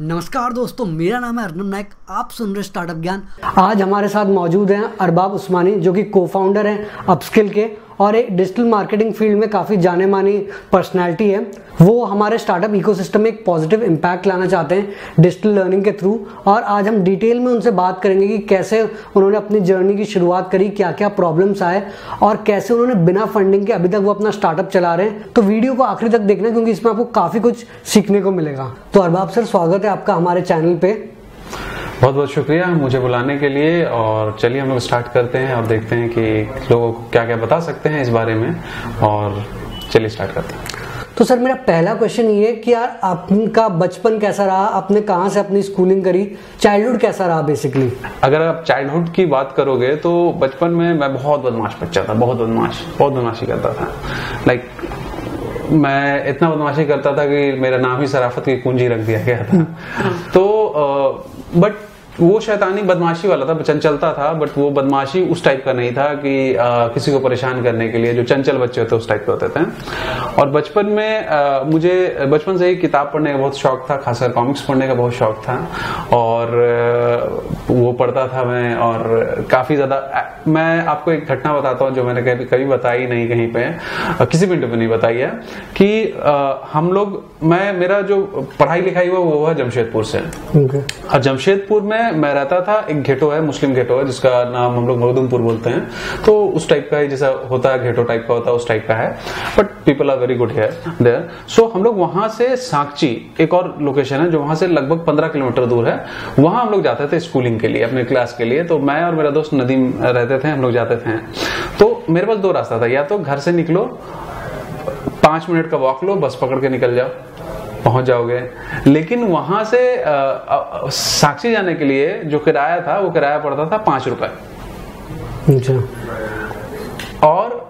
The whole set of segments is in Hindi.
नमस्कार दोस्तों, मेरा नाम है अर्नब नायक, आप सुन रहे स्टार्टअप ज्ञान। आज हमारे साथ मौजूद हैं अरबाब उस्मानी, जो कि को फाउंडर हैं अपस्किल के और एक डिजिटल मार्केटिंग फ़ील्ड में काफ़ी जाने मानी पर्सनैलिटी है। वो हमारे स्टार्टअप इकोसिस्टम में एक पॉजिटिव इम्पैक्ट लाना चाहते हैं डिजिटल लर्निंग के थ्रू और आज हम डिटेल में उनसे बात करेंगे कि कैसे उन्होंने अपनी जर्नी की शुरुआत करी क्या क्या प्रॉब्लम्स आए और कैसे उन्होंने बिना फंडिंग के अभी तक वो अपना स्टार्टअप चला रहे हैं। तो वीडियो को आखिरी तक देखना क्योंकि इसमें आपको काफ़ी कुछ सीखने को मिलेगा। तो अरबाब सर, स्वागत है आपका हमारे चैनल पे। बहुत बहुत शुक्रिया मुझे बुलाने के लिए और चलिए हम लोग स्टार्ट करते हैं और देखते हैं कि लोगों को क्या क्या बता सकते हैं इस बारे में और चलिए स्टार्ट करते हैं। तो सर मेरा पहला क्वेश्चन ये कि यार आपका बचपन कैसा रहा? आपने कहाँ से अपनी स्कूलिंग करी? चाइल्डहुड कैसा रहा बेसिकली अगर आप चाइल्डहुड की बात करोगे तो बचपन में मैं बहुत बदमाश बच्चा था बहुत बदमाश बहुत बदमाशी करता था। लाइक मैं इतना बदमाशी करता था कि मेरा नाम ही सराफत की कुंजी रख दिया गया था। तो बट वो शैतानी बदमाशी वाला था चंचलता था बट वो बदमाशी उस टाइप का नहीं था कि आ, किसी को परेशान करने के लिए जो चंचल बच्चे होते उस टाइप के होते थे। और बचपन में आ, मुझे बचपन से ही किताब पढ़ने का बहुत शौक था खासकर कॉमिक्स पढ़ने का बहुत शौक था। और वो पढ़ता था मैं और काफ़ी ज़्यादा मैं आपको एक घटना बताता हूँ जो मैंने कभी कभी बताई नहीं कहीं पे किसी भी इंटरव्यू नहीं बताई है कि आ, हम लोग मैं मेरा जो पढ़ाई लिखाई हुआ वो हुआ जमशेदपुर से। और जमशेदपुर में मैं रहता था, एक घेटो है, मुस्लिम घेटो है, जिसका नाम हम लोग मखदुमपुर बोलते हैं। तो उस टाइप का ही जैसा होता है घेटो टाइप का होता है, उस टाइप का है। But people are very good here there so हम लोग वहाँ से साक्षी एक और लोकेशन है, जो वहाँ से लगभग पंद्रह किलोमीटर दूर है। वहाँ हम लोग जाते थे स्कूलिंग के लिए, अपने क्लास के लिए। तो मैं और मेरा दोस्त नदीम रहते थे, हम लोग जाते थे। तो मेरे पास दो रास्ता था, या तो घर से निकलो, पाँच मिनट का वॉक लो, बस पकड़ के निकल जाओ। पहुँच जाओगे। लेकिन वहाँ से आ, आ, साक्षी जाने के लिए जो किराया था वो किराया पड़ता था पाँच रुपए। अच्छा। और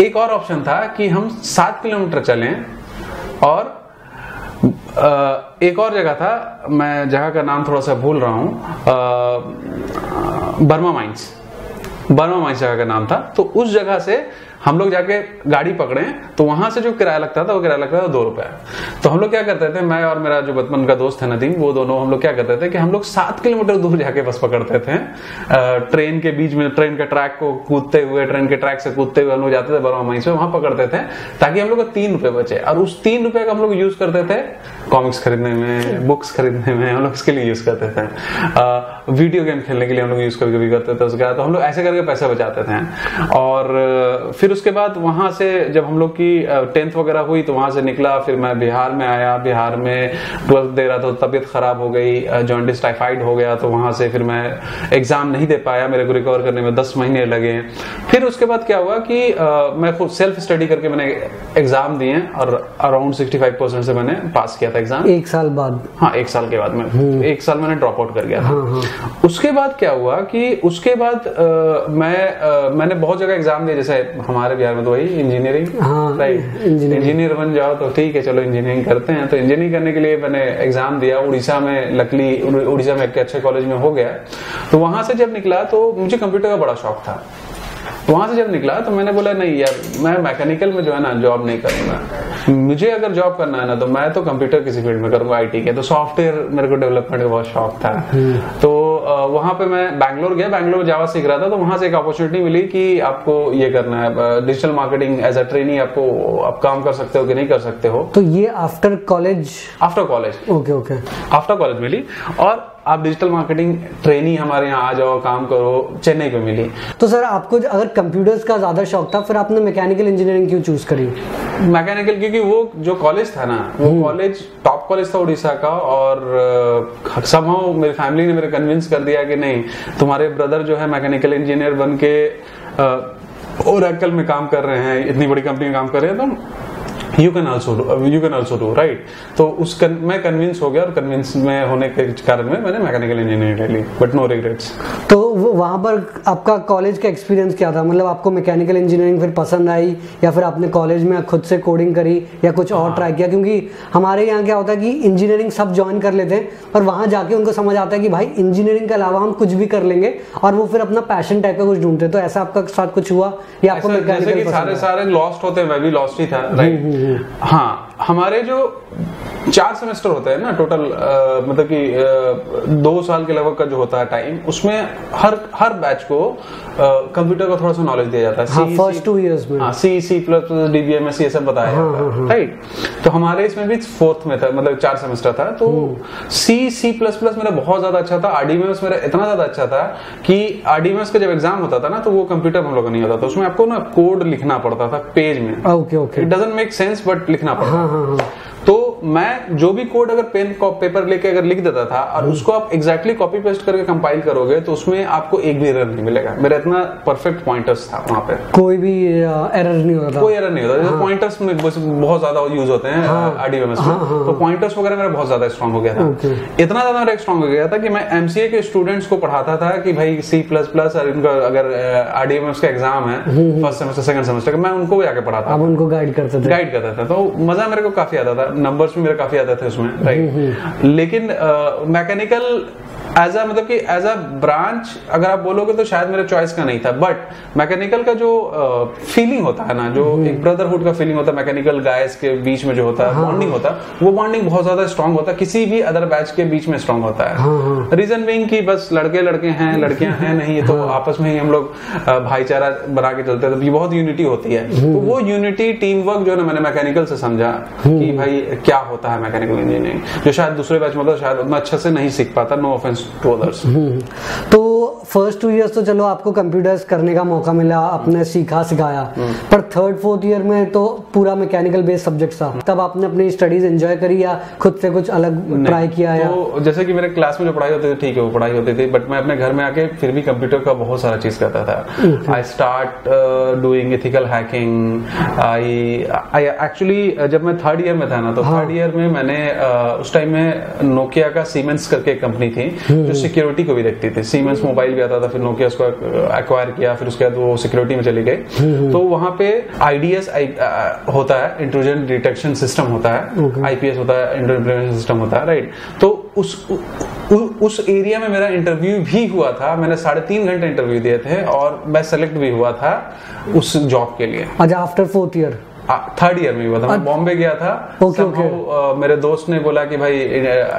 एक और ऑप्शन था कि हम सात किलोमीटर चलें और आ, एक और जगह था मैं जगह का नाम थोड़ा सा भूल रहा हूँ बर्मा माइंस। बर्मा माइंस जगह का नाम था। तो उस जगह से हम लोग जाके गाड़ी पकड़े तो वहाँ से जो किराया लगता था वो किराया लगता था दो रुपए तो हम लोग क्या करते थे मैं और मेरा जो बचपन का दोस्त है नदीम वो दोनों हम लोग क्या करते थे कि हम लोग सात किलोमीटर दूर जाके बस पकड़ते थे ट्रेन के बीच में ट्रेन के ट्रैक को कूदते हुए ट्रेन के ट्रैक से कूदते हुए हम लोग जाते थे बरवा माई से वहाँ पकड़ते थे ताकि हम लोग को तीन रुपए बचे और उस तीन रुपए का हम लोग यूज़ करते थे कॉमिक्स खरीदने में बुक्स खरीदने में हम लोग इसके लिए यूज़ करते थे वीडियो गेम खेलने के लिए हम लोग यूज़ करके भी करते थे उसके बाद तो हम लोग ऐसे करके पैसे बचाते थे और फिर उसके बाद वहाँ से जब हम लोग की टेंथ वगैरह हुई तो वहाँ से निकला। फिर मैं बिहार में आया। बिहार में ट्वेल्थ दे रहा था तो तबियत खराब हो गई जॉन्डिस टाइफाइड हो गया तो वहाँ से फिर मैं एग्ज़ाम नहीं दे पाया मेरे को रिकवर करने में। दस महीने लगे फिर उसके बाद क्या हुआ कि आ, मैं खुद सेल्फ स्टडी करके मैंने एग्ज़ाम दिए और अराउंड सिक्सटी फाइव परसेंट से मैंने पास किया था एग्ज़ाम एक साल बाद। हाँ एक साल के बाद में। हम्म। एक साल मैंने ड्रॉप आउट कर गया था। हाँ, हाँ. उसके बाद क्या हुआ कि उसके बाद आ, मैं आ, मैंने बहुत जगह एग्ज़ाम दिए जैसे हमारे बिहार में तो वही इंजीनियरिंग राइट इंजीनियर बन जाओ तो ठीक है चलो इंजीनियरिंग करते हैं। तो इंजीनियरिंग करने के लिए मैंने एग्ज़ाम दिया उड़ीसा में लकली उड़ीसा में एक अच्छे कॉलेज में हो गया। तो वहाँ से जब निकला तो मुझे कंप्यूटर का बड़ा शौक था। वहाँ से जब निकला तो मैंने बोला नहीं यार मैं मैकेनिकल में जो है ना जॉब नहीं करूँगा। मुझे अगर जॉब करना है ना तो मैं तो कंप्यूटर किसी फ़ील्ड में करूँगा आईटी के। तो सॉफ्टवेयर मेरे को डेवलपमेंट का बहुत शौक था। हम्म। तो वहाँ पे मैं बैंगलोर गया बैंगलोर जावा सीख रहा था तो वहाँ से एक अपॉर्चुनिटी मिली कि आपको ये करना है। Digital marketing as a training आपको आप काम कर सकते हो कि नहीं कर सकते हो। तो ये after college after college okay okay after college मिली और आप डिजिटल मार्केटिंग ट्रेनी हमारे यहाँ आ जाओ काम करो चेन्नई पे मिली। तो सर आपको अगर कंप्यूटर्स का ज़्यादा शौक था फिर आपने मैकेनिकल इंजीनियरिंग क्यों चूज़ करी? मैकेनिकल क्योंकि वो जो कॉलेज था ना वो कॉलेज टॉप कॉलेज था उड़ीसा का और समहाउ मेरी फैमिली ने मेरे कन्विंस कर दिया कि नहीं तुम्हारे ब्रदर जो है मैकेनिकल इंजीनियर बन के और में काम कर रहे हैं इतनी बड़ी कंपनी में काम कर रहे हैं तो you can also you can also do right तो उस कन, मैं कन्विंस हो गया और कन्विंस में होने के कारण में मैंने मैकेनिकल इंजीनियरिंग ले ली बट नो रिग्रेट्स तो वहाँ पर आपका कॉलेज का एक्सपीरियंस क्या था? मतलब आपको मैकेनिकल इंजीनियरिंग फिर पसंद आई या फिर आपने कॉलेज में खुद से कोडिंग करी या कुछ और ट्राई हाँ। किया? क्योंकि हमारे यहाँ क्या होता है कि इंजीनियरिंग सब ज्वाइन कर लेते हैं और वहाँ जाके उनको समझ आता है कि भाई इंजीनियरिंग के अलावा हम कुछ भी कर लेंगे और वो फिर अपना पैशन टाइप का कुछ ढूंढते तो ऐसा आपका साथ कुछ हुआ या आपको सारे सारे लॉस्ट होते हैं मैं भी लॉस्ट ही था राइट हाँ। हमारे जो चार सेमेस्टर होते हैं ना टोटल मतलब कि दो साल के लगभग का जो होता है टाइम उसमें हर हर बैच को कंप्यूटर का थोड़ा सा नॉलेज दिया जाता है। हाँ, first two years में। हाँ C C plus plus DBMS ये सब बताया हाँ, जाता है राइट तो हमारे इसमें भी फोर्थ में था मतलब चार सेमेस्टर था तो सी सी प्लस प्लस मेरा बहुत ज़्यादा अच्छा था आरडीएमएस मेरा इतना ज़्यादा अच्छा था कि आरडीएमएस का जब एग्ज़ाम होता था ना तो वो कंप्यूटर हम लोग का नहीं होता था उसमें आपको ना कोड लिखना पड़ता था पेज में। Okay okay it doesn't make sense but लिखना पड़ता हाँ हाँ हाँ। तो मैं जो भी कोड अगर पेन पेपर लेके अगर लिख देता था और उसको आप एग्जैक्टली कॉपी पेस्ट करके कंपाइल करोगे तो उसमें आपको एक भी एरर नहीं मिलेगा। मेरा इतना परफेक्ट पॉइंटर्स था वहाँ पे। कोई भी एरर नहीं होता कोई एरर नहीं होता। जैसे पॉइंटर्स में बहुत ज़्यादा यूज़ होते हैं आरडीएमएस में। तो पॉइंटर्स वगैरह मेरा बहुत ज़्यादा स्ट्रांग हो गया था। Okay. इतना ज़्यादा मेरा स्ट्रांग हो गया था कि मैं एमसीए के स्टूडेंट्स को पढ़ाता था कि भाई सी प्लस प्लस और इनका अगर आरडीएमएस का एग्ज़ाम है फ़र्स्ट सेमेस्टर सेकंड सेमेस्टर का मैं उनको भी जाके पढ़ाता उनको गाइड करते थे। गाइड करता था। तो मज़ा मेरे को काफ़ी आता था। नंबर्स भी मेरा काफ़ी आता था उसमें राइट लेकिन मैकेनिकल एज अ मतलब कि एज अ ब्रांच अगर आप बोलोगे तो शायद मेरे चॉइस का नहीं था बट मैकेनिकल का जो फीलिंग होता है ना जो एक ब्रदरहुड का फीलिंग होता है मैकेनिकल गाइस के बीच में जो होता है बॉन्डिंग होता है वो बॉन्डिंग बहुत ज़्यादा स्ट्रांग होता है किसी भी अदर बैच के बीच में स्ट्रांग होता है। रीजन बीइंग की बस लड़के लड़के हैं लड़कियाँ हैं नहीं तो आपस में ही हम लोग भाईचारा बना के चलते हैं तो बहुत यूनिटी होती है। तो वो यूनिटी टीम वर्क जो है ना मैंने मैकेनिकल से समझा कि भाई क्या होता है मैकेनिकल इंजीनियरिंग जो शायद दूसरे बैच में होता है, शायद उतना अच्छा से नहीं सीख पाता नो ऑफेंस टू अदर्स तो फ़र्स्ट टू इयर्स तो चलो आपको कंप्यूटर्स करने का मौका मिला आपने सीखा सिखाया। पर थर्ड फोर्थ ईयर में तो पूरा मैकेनिकल बेस्ड सब्जेक्ट था। तब आपने अपनी स्टडीज़ एंजॉय करी या खुद से कुछ अलग ट्राई किया या तो जैसे कि मेरे क्लास में जो पढ़ाई होती थी ठीक है वो पढ़ाई होती थी बट मैं अपने घर में आके फिर भी कंप्यूटर का बहुत सारा चीज़ करता था। I start doing ethical hacking I I actually जब मैं थर्ड ईयर में था ना तो थर्ड ईयर में मैंने uh, उस टाइम में नोकिया का सीमेंस करके कंपनी थी जो सिक्योरिटी को भी देखती थी। सीमेंस मोबाइल भी आता था फिर नोकिया उसको एक्वायर किया फिर उसके बाद वो सिक्योरिटी में चली गई। तो वहाँ पे आईडीएस होता है इंट्रूजन डिटेक्शन सिस्टम होता है आईपीएस होता है इंट्रूजन सिस्टम होता है राइट तो उस उ, उ, उस एरिया में मेरा इंटरव्यू भी हुआ था मैंने साढ़े तीन घंटे इंटरव्यू दिए थे और मैं सेलेक्ट भी हुआ था उस जॉब के लिए। अच्छा after fourth year third year में ही हुआ था। मैं बॉम्बे गया था। Okay, Somehow, अ, मेरे दोस्त ने बोला कि भाई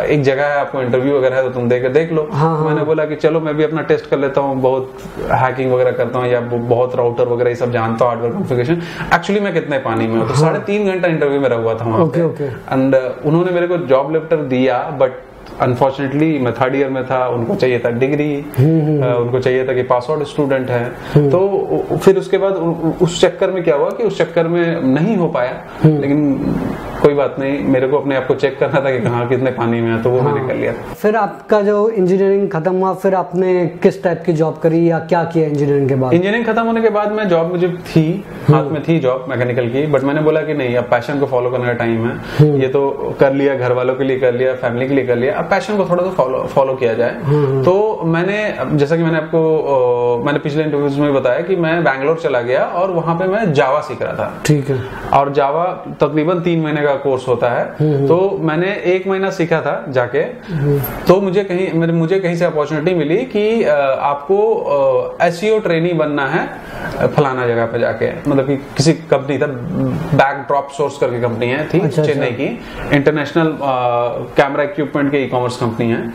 एक जगह है आपको इंटरव्यू अगर है तो तुम देख देख लो। हाँ, मैंने बोला कि चलो मैं भी अपना टेस्ट कर लेता हूँ बहुत हैकिंग वगैरह करता हूँ या बहुत राउटर वगैरह ये सब जानता हूँ हार्डवेयर कॉन्फ़िगरेशन एक्चुअली मैं कितने पानी में हूँ? तो साढ़े तीन घंटा इंटरव्यू मेरा हुआ था वहाँ Okay, okay. एंड उन्होंने मेरे को जॉब लेटर दिया बट अनफॉर्चुनेटली मैं थर्ड ईयर में था उनको चाहिए था डिग्री उनको चाहिए था कि पास आउट स्टूडेंट है। तो फिर उसके बाद उस चक्कर में क्या हुआ कि उस चक्कर में नहीं हो पाया लेकिन कोई बात नहीं मेरे को अपने आप को चेक करना था कि कहाँ कितने पानी में है तो वो हाँ। मैंने कर लिया। फिर आपका जो इंजीनियरिंग खत्म हुआ फिर आपने किस टाइप की जॉब करी या क्या किया इंजीनियरिंग के बाद? इंजीनियरिंग खत्म होने के बाद मैं जॉब मुझे थी हाथ में थी जॉब मैकेनिकल की बट मैंने बोला कि नहीं अब पैशन को फॉलो करने का टाइम है। ये तो कर लिया घर वालों के लिए कर लिया फैमिली के लिए कर लिया। अब पैशन को थोड़ा सा फॉलो फॉलो किया जाए। तो मैंने जैसा कि मैंने आपको मैंने पिछले इंटरव्यूज़ में बताया कि मैं बैंगलोर चला गया और वहाँ पे मैं जावा सीख रहा था। ठीक है। और जावा तकरीबन तीन महीने का कोर्स होता है। तो मैंने एक महीना सीखा था जाके। तो मुझे कहीं मुझे कहीं से अपॉर्चुनिटी मिली कि आपको एसईओ ट्रेनी बनना है फलाना जगह पे जाके। मतलब कि किसी कंपनी था बैक ड्रॉप सोर्स करके कंपनी है थी अच्छा, चेन्नई की। इंटरनेशनल कैमरा इक्विपमेंट के ई कॉमर्स कंपनी है।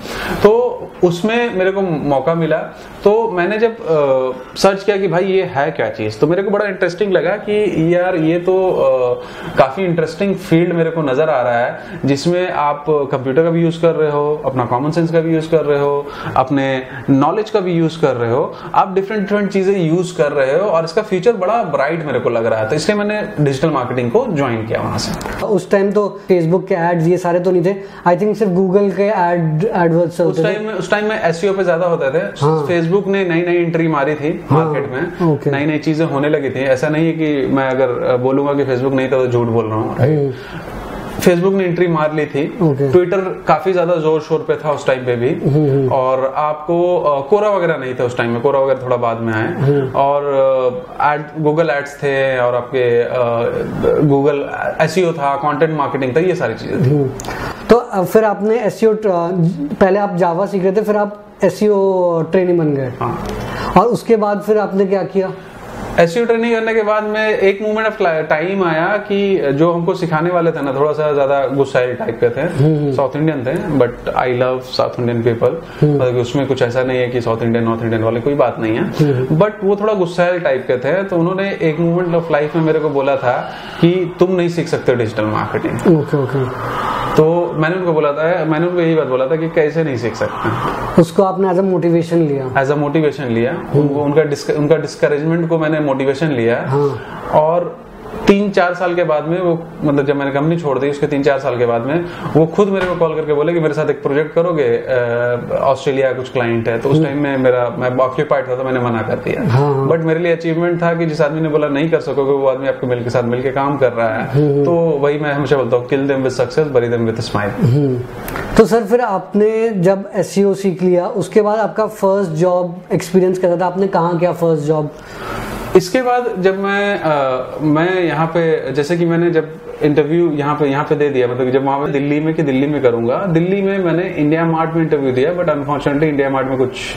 तो उसमें मेरे को मौका मिला। तो मैंने जब सर्च किया कि भाई ये है क्या चीज़ तो मेरे को बड़ा इंटरेस्टिंग लगा कि यार ये तो काफ़ी इंटरेस्टिंग फ़ील्ड मेरे को नज़र आ रहा है जिसमें आप कंप्यूटर का भी यूज़ कर रहे हो अपना कॉमन सेंस का भी यूज़ कर रहे हो अपने नॉलेज का भी यूज़ कर रहे हो आप डिफरेंट डिफरेंट चीज़ें यूज़ कर रहे हो और इसका फ्यूचर बड़ा ब्राइट मेरे को लग रहा है। तो इसलिए मैंने डिजिटल मार्केटिंग को ज्वाइन किया वहाँ से। उस टाइम तो फेसबुक के एड्स ये सारे तो नहीं थे। आई थिंक सिर्फ़ गूगल के एड एडवर्ड्स उस टाइम में उस टाइम में एसईओ पे ज़्यादा होते थे। हाँ। फेसबुक ने नई नई एंट्री मारी थी मार्केट में। नई नई चीज़ें होने लगी थी। ऐसा नहीं है कि मैं अगर बोलूँगा कि फेसबुक नहीं था तो झूठ बोल रहा हूँ। फेसबुक ने एंट्री मार ली थी। ट्विटर काफ़ी ज़्यादा ज़ोर शोर पे था उस टाइम पे भी। और आपको कोरा वगैरह नहीं था उस टाइम में। कोरा वगैरह थोड़ा बाद में आए। और एड गूगल एड्स थे और आपके गूगल एसईओ था कंटेंट मार्केटिंग था ये सारी चीज़ें थी। तो फिर आपने एस पहले आप जावा सीख रहे थे फिर आप एस ट्रेनिंग बन गए। हाँ। और उसके बाद फिर आपने क्या किया? एस ट्रेनिंग करने के बाद में एक मोमेंट ऑफ़ टाइम आया कि जो हमको सिखाने वाले थे ना थोड़ा सा ज़्यादा गुस्साइल टाइप के थे। साउथ इंडियन थे but I love south Indian people मतलब उसमें कुछ ऐसा नहीं है कि साउथ इंडियन नॉर्थ इंडियन वाले कोई बात नहीं है। बट वो थोड़ा गुस्साइल टाइप के थे तो उन्होंने एक मोमेंट ऑफ़ लाइफ में मेरे को बोला था कि तुम नहीं सीख सकते डिजिटल मार्केटिंग ओके ओके तो मैंने उनको बोला था मैंने उनको यही बात बोला था कि कैसे नहीं सीख सकते। उसको आपने एज अ मोटिवेशन लिया? एज अ मोटिवेशन लिया। उनको उनका उनका डिस्करेजमेंट को मैंने मोटिवेशन लिया। हाँ। और तीन चार साल के बाद में वो मतलब जब मैंने कंपनी छोड़ दी उसके तीन चार साल के बाद में वो खुद मेरे को कॉल करके बोले कि मेरे साथ एक प्रोजेक्ट करोगे ऑस्ट्रेलिया कुछ क्लाइंट है तो उस टाइम में मेरा मैं ऑक्यूपाइड था तो मैंने मना कर दिया। हाँ। बट मेरे लिए अचीवमेंट था कि जिस आदमी ने बोला नहीं कर सकोगे वो आदमी आपके मिल के साथ मिलकर काम कर रहा है। तो वही मैं हमेशा बोलता हूँ kill them with success bury them with smile तो सर फिर आपने जब एस सीख लिया उसके बाद आपका फ़र्स्ट जॉब एक्सपीरियंस कैसा था? आपने कहाँ किया फ़र्स्ट जॉब इसके बाद जब मैं आ, मैं यहाँ पे जैसे कि मैंने जब इंटरव्यू यहाँ पे यहाँ पे दे दिया मतलब जब वहाँ पे दिल्ली में कि दिल्ली में करूँगा दिल्ली में मैंने इंडिया मार्ट में इंटरव्यू दिया बट अनफॉर्चुनेटली इंडिया मार्ट में कुछ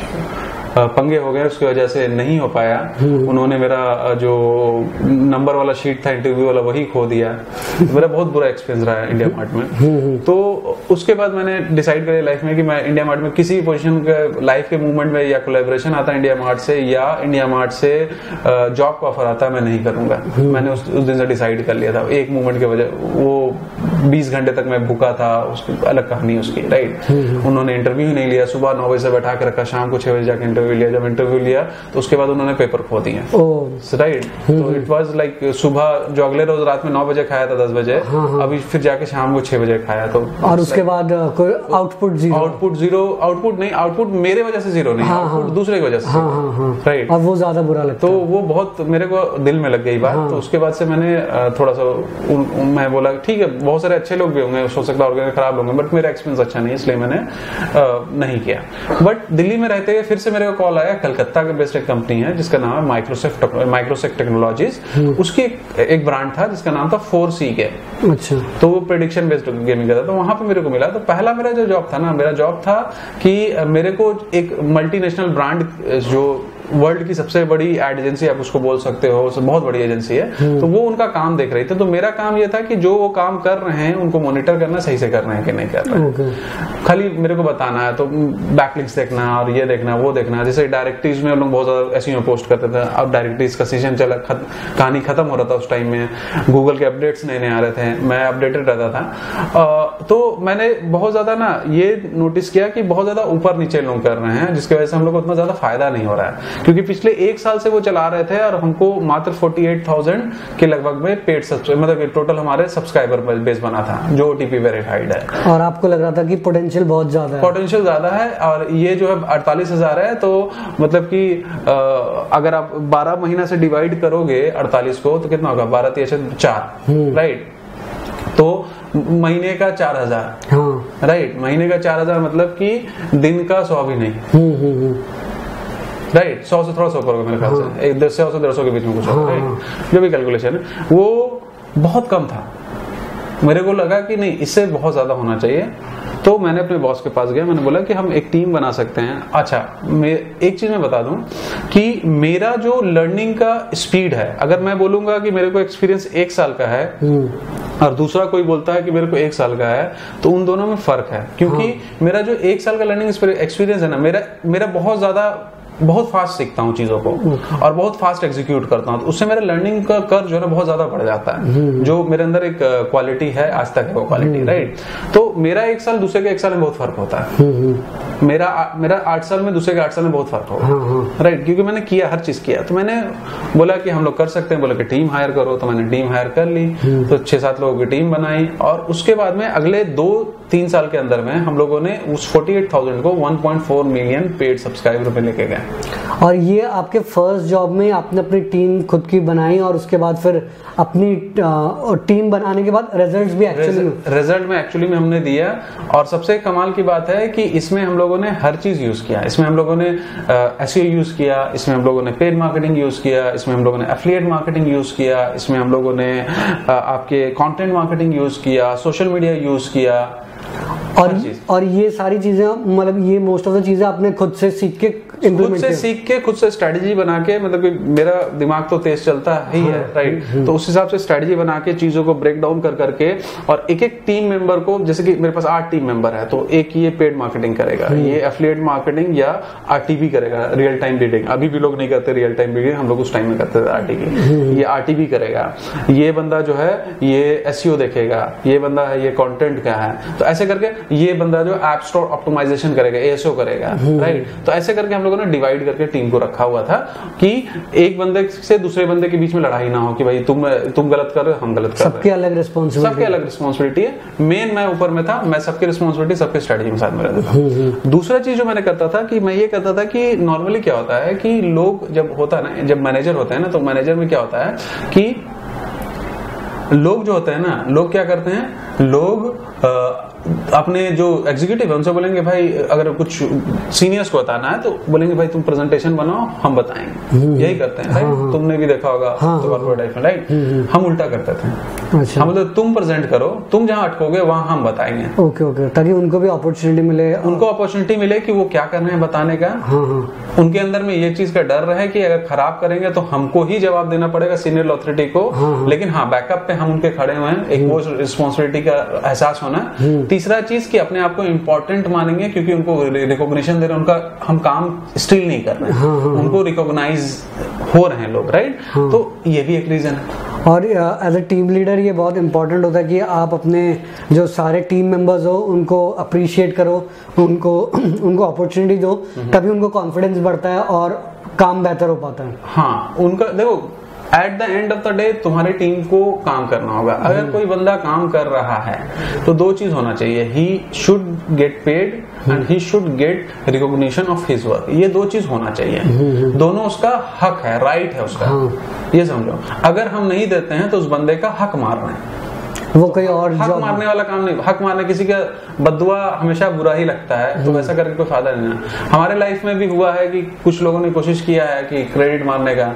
पंगे हो गए उसकी वजह से नहीं हो पाया। उन्होंने मेरा जो नंबर वाला शीट था इंटरव्यू वाला वही खो दिया। मेरा बहुत बुरा एक्सपीरियंस रहा है इंडिया मार्ट में। तो उसके बाद मैंने डिसाइड कर लाइफ में कि मैं इंडिया मार्ट में किसी भी पोजिशन के लाइफ के मूवमेंट में या कोलेबोरेशन आता है इंडिया मार्ट से या इंडिया मार्ट से जॉब का ऑफ़र आता है मैं नहीं करूँगा। मैंने उस, उस दिन से डिसाइड कर लिया था। एक मूवमेंट की वजह वो बीस घंटे तक मैं भूखा था उसकी अलग कहानी उसकी राइट उन्होंने इंटरव्यू ही नहीं लिया सुबह नौ बजे से बैठा के रखा शाम को छह बजे जाकर इंटरव्यू लिया। जब इंटरव्यू लिया तो उसके बाद उन्होंने पेपर खो दिए। राइट तो इट वॉज़ लाइक सुबह जो अगले रोज रात में नौ बजे खाया था दस बजे हाँ, हाँ. अभी फिर जाके शाम को छह बजे खाया तो और उसके बाद output zero output zero output नहीं आउटपुट मेरे वजह से ज़ीरो नहीं आउटपुट हाँ, दूसरे की वजह से राइट और वो ज़्यादा बुरा लगता तो वो बहुत मेरे को दिल में लग गई बात। तो उसके बाद से मैंने थोड़ा सा मैं बोला ठीक है बहुत सारे अच्छे लोग भी होंगे हो सकता है खराब होंगे बट मेरा एक्सपीरियंस अच्छा नहीं इसलिए मैंने नहीं किया। बट दिल्ली में रहते हुए फिर से मेरे को कॉल आया कलकत्ता के बेस्ड एक कंपनी है जिसका नाम है माइक्रोसेफ्ट माइक्रोसेक टेक्नोलॉजीज़ उसकी एक ब्रांड था जिसका नाम था फोर सी के अच्छा। तो वो प्रिडिक्शन बेस्ड गेमिंग का था। तो वहाँ पे मेरे को मिला। तो पहला मेरा जो जॉब था ना मेरा जॉब था कि मेरे को एक मल्टीनेशनल ब्रांड जो वर्ल्ड की सबसे बड़ी एड एजेंसी आप उसको बोल सकते हो बहुत बड़ी एजेंसी है। हम्म। तो वो उनका काम देख रही थी। तो मेरा काम ये था कि जो वो काम कर रहे हैं उनको मॉनिटर करना सही से कर रहे हैं कि नहीं कर रहे हैं। खाली मेरे को बताना है तो बैकलिंक्स देखना और ये देखना वो देखना। जैसे डायरेक्टरीज में लोग बहुत ज़्यादा ऐसी पोस्ट करते थे। अब डायरेक्टरीज का सीज़न चला खत, कहानी खत्म हो रहा था उस टाइम में। गूगल के अपडेट्स नए नए आ रहे थे मैं अपडेटेड रहता था। आ, तो मैंने बहुत ज़्यादा ना ये नोटिस किया कि बहुत ज़्यादा ऊपर नीचे लोग कर रहे हैं जिसकी वजह से हम लोग को उतना ज़्यादा फ़ायदा नहीं हो रहा है। क्योंकि पिछले एक साल से वो चला रहे थे और हमको मात्र 48,000 के लगभग में पेड मतलब टोटल हमारे सब्सक्राइबर बेस बना था जो ओटीपी वेरीफाइड है। और आपको लग रहा था कि पोटेंशियल बहुत ज़्यादा है। पोटेंशियल ज़्यादा है और ये जो है अड़तालीस हज़ार है तो मतलब कि अगर आप बारह महीना से डिवाइड करोगे अड़तालीस को तो कितना होगा? बारह तीस चार राइट हम्म। तो महीने का चार हज़ार हाँ। राइट महीने का चार हज़ार मतलब कि दिन का सौ भी नहीं। हम्म, हम्म, राइट सौ से थोड़ा सा ऊपर मेरे ख्याल से हाँ। एक दस सौ से डेढ़ सौ के बीच में कुछ राइट हाँ। जो भी कैलकुलेशन है वो बहुत कम था मेरे को लगा कि नहीं इससे बहुत ज़्यादा होना चाहिए तो मैंने अपने बॉस के पास गया मैंने बोला कि हम एक टीम बना सकते हैं अच्छा मैं एक चीज़ मैं बता दूँ कि मेरा जो लर्निंग का स्पीड है अगर मैं बोलूँगा कि मेरे को एक्सपीरियंस एक साल का है हम्म। और दूसरा कोई बोलता है कि मेरे को एक साल का है तो उन दोनों में फ़र्क है क्योंकि हाँ। मेरा जो एक साल का लर्निंग एक्सपीरियंस है ना मेरा मेरा बहुत ज़्यादा बहुत फास्ट सीखता हूँ चीज़ों को और बहुत फास्ट एग्जीक्यूट करता हूँ तो उससे मेरा लर्निंग का कर जो है बहुत ज़्यादा बढ़ जाता है हम्म। जो मेरे अंदर एक क्वालिटी है आज तक है वो क्वालिटी राइट हम्म। तो मेरा एक साल दूसरे के एक साल में बहुत फ़र्क होता है। हम्म, मेरा मेरा आठ साल में दूसरे के आठ साल में बहुत फ़र्क होगा। राइट हाँ, हाँ। क्योंकि मैंने किया हर चीज़ किया। तो मैंने बोला कि हम लोग कर सकते हैं बोला कि टीम हायर करो तो मैंने टीम हायर कर ली। तो छह सात लोगों की टीम बनाई। और उसके बाद में अगले दो तीन साल के अंदर में हम लोगों ने उस 48,000 को 1.4 मिलियन पेड सब्सक्राइबर पे लेके गए। और ये आपके फ़र्स्ट जॉब में आपने अपनी टीम खुद की बनाई और उसके बाद फिर अपनी टीम बनाने के बाद रिज़ल्ट भी एक्चुअली रिज़ल्ट में एक्चुअली में हमने दिया। और सबसे कमाल की बात है कि इसमें हम लोगों ने हर चीज़ यूज़ किया। इसमें हम लोगों ने एस यूज़ e किया। इसमें हम लोगों ने पेड मार्केटिंग यूज़ किया। इसमें हम लोगों ने एफिलियट मार्केटिंग यूज़ किया। इसमें हम लोगों ने आपके कॉन्टेंट मार्केटिंग यूज़ किया। सोशल मीडिया यूज़ किया। और और ये सारी चीज़ें मतलब ये मोस्ट ऑफ़ द चीज़ें आपने खुद से सीख के खुद से सीख के खुद से स्ट्रेटजी बना के मतलब कि मेरा दिमाग तो तेज चलता ही है हाँ, राइट हम्म, तो उस हिसाब से स्ट्रेटजी बना के चीज़ों को ब्रेक डाउन कर करके और एक एक टीम मेंबर को जैसे कि मेरे पास आठ टीम मेंबर है तो एक ये पेड मार्केटिंग करेगा हम्म। ये एफिलिएट मार्केटिंग या आरटीबी करेगा रियल टाइम बीडिंग अभी भी लोग नहीं करते रियल टाइम बीडिंग हम लोग उस टाइम में करते थे आरटीबी ये आरटीबी करेगा। ये बंदा जो है ये एसईओ देखेगा। ये बंदा है ये कंटेंट क्या है। तो ऐसे करके ये बंदा जो ऐप स्टोर ऑप्टिमाइजेशन करेगा एएसओ करेगा हम्म। राइट तो ऐसे करके हम लोगों ने डिवाइड करके टीम को रखा हुआ था कि एक बंदे से दूसरे बंदे के बीच में लड़ाई ना हो कि भाई तुम तुम गलत कर रहे हो हम गलत कर सबके हैं। अलग सबके रिस्पॉन्सिबिलिटी अलग रिस्पॉन्सिबिलिटी है। मेन मैं ऊपर में था मैं सबकी रिस्पॉन्सिबिलिटी सबके स्ट्रेटजी में साथ में रहता हम्म, दूसरा चीज़ जो मैंने करता था कि मैं ये करता था कि नॉर्मली क्या होता है कि लोग जब होता है ना जब मैनेजर होते हैं ना तो मैनेजर में क्या होता है कि लोग जो होते हैं ना लोग क्या करते हैं? लोग अ, अपने जो एग्जीक्यूटिव है उनसे बोलेंगे भाई अगर कुछ सीनियर्स को बताना है तो बोलेंगे भाई तुम प्रेजेंटेशन बनाओ हम बताएँगे। यही करते हैं राइट तुमने भी देखा होगा हाँ, तो कॉर्पोरेट लाइफ में राइट हम उल्टा करते थे। अच्छा। हम मतलब तुम प्रेजेंट करो तुम जहाँ अटकोगे वहाँ हम बताएँगे। Okay okay. ताकि उनको भी अपॉर्चुनिटी मिले। उनको अपॉर्चुनिटी मिले कि वो क्या कर रहे हैं बताने का। हाँ हाँ। उनके अंदर में ये चीज़ का डर रहे कि अगर खराब करेंगे तो हमको ही जवाब देना पड़ेगा सीनियर अथॉरिटी को। लेकिन हाँ बैकअप पे हम उनके खड़े हुए हैं। एक वो रिस्पॉन्सिबिलिटी का एहसास होना। तीसरा चीज़ कि अपने आप को इम्पोर्टेंट मानेंगे क्योंकि उनको रिकॉग्निशन दे रहे हैं उनका हम काम स्टिल नहीं कर रहे हैं। हाँ, हाँ, उनको रिकॉग्नाइज हो रहे हैं लोग राइट हाँ, तो ये भी एक रीजन है। और एज अ टीम लीडर ये बहुत इंपॉर्टेंट होता है कि आप अपने जो सारे टीम मेंबर्स हो उनको अप्रिशिएट करो उनको उनको अपॉर्चुनिटी दो तभी उनको कॉन्फिडेंस बढ़ता है और काम बेहतर हो पाता है। हाँ उनका देखो at the end of the day तुम्हारी टीम को काम करना होगा। अगर कोई बंदा काम कर रहा है तो दो चीज़ होना चाहिए। He should get paid and he should get recognition of his work ये दो चीज़ होना चाहिए। दोनों उसका हक है राइट है उसका। ये समझो। अगर हम नहीं देते हैं तो उस बंदे का हक मार रहे हैं। वो कोई और हक मारने वाला काम नहीं हक मारने किसी का बदुआ हमेशा बुरा ही लगता है तो वैसा करके कोई फ़ायदा नहीं है। हमारे लाइफ में भी हुआ है कि कुछ लोगों ने कोशिश किया है कि क्रेडिट मारने का।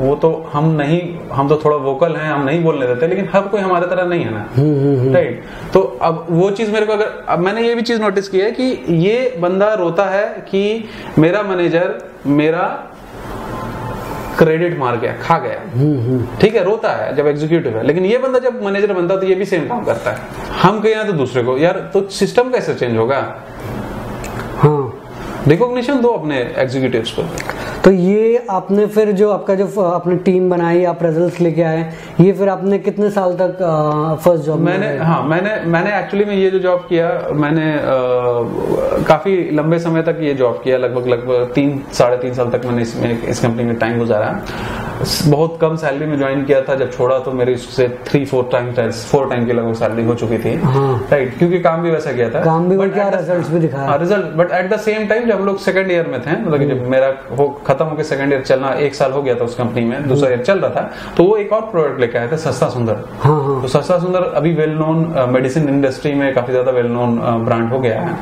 वो तो हम नहीं हम तो थोड़ा वोकल हैं हम नहीं बोलने देते लेकिन हर कोई हमारे तरह नहीं है ना। राइट तो अब वो चीज़ मेरे को अगर अब मैंने ये भी चीज़ नोटिस की है कि ये बंदा रोता है कि मेरा मैनेजर मेरा क्रेडिट मार गया खा गया। ठीक है रोता है जब एग्जीक्यूटिव है। लेकिन ये बंदा जब मैनेजर बनता है तो ये भी सेम काम करता है। हम कहें तो दूसरे को यार तो सिस्टम कैसे चेंज होगा? हाँ। रिकॉग्निशन दो अपने एग्जीक्यूटिव्स को तो ये आपने फिर जो आपका जो अपने आपने टीम बनाई आप रिजल्ट्स लेके आए ये फिर आपने कितने साल तक फ़र्स्ट जॉब मैंने हाँ मैंने मैंने एक्चुअली में ये जो जॉब किया मैंने आ, काफ़ी लंबे समय तक ये जॉब किया लगभग लगभग तीन साढ़े तीन साल तक मैंने इसमें इस कंपनी में टाइम गुजारा। बहुत कम सैलरी में ज्वाइन किया था जब छोड़ा तो मेरी उससे three four time four time की लगभग सैलरी हो चुकी थी। हाँ। राइट क्योंकि काम भी वैसा किया था। काम भी But क्या रिजल्ट्स भी दिखाया हाँ result but at the same time जब हम लोग सेकंड ईयर में थे मतलब जब मेरा हो खत्म होकर सेकंड ईयर चलना एक साल हो गया था उस कंपनी में दूसरा ईयर चल रहा था तो वो एक और प्रोडक्ट लेके आया था सस्ता सुंदर। हाँ हाँ। तो सस्ता सुंदर अभी वेल नोन मेडिसिन इंडस्ट्री में काफ़ी ज़्यादा वेल नोन ब्रांड हो गया है।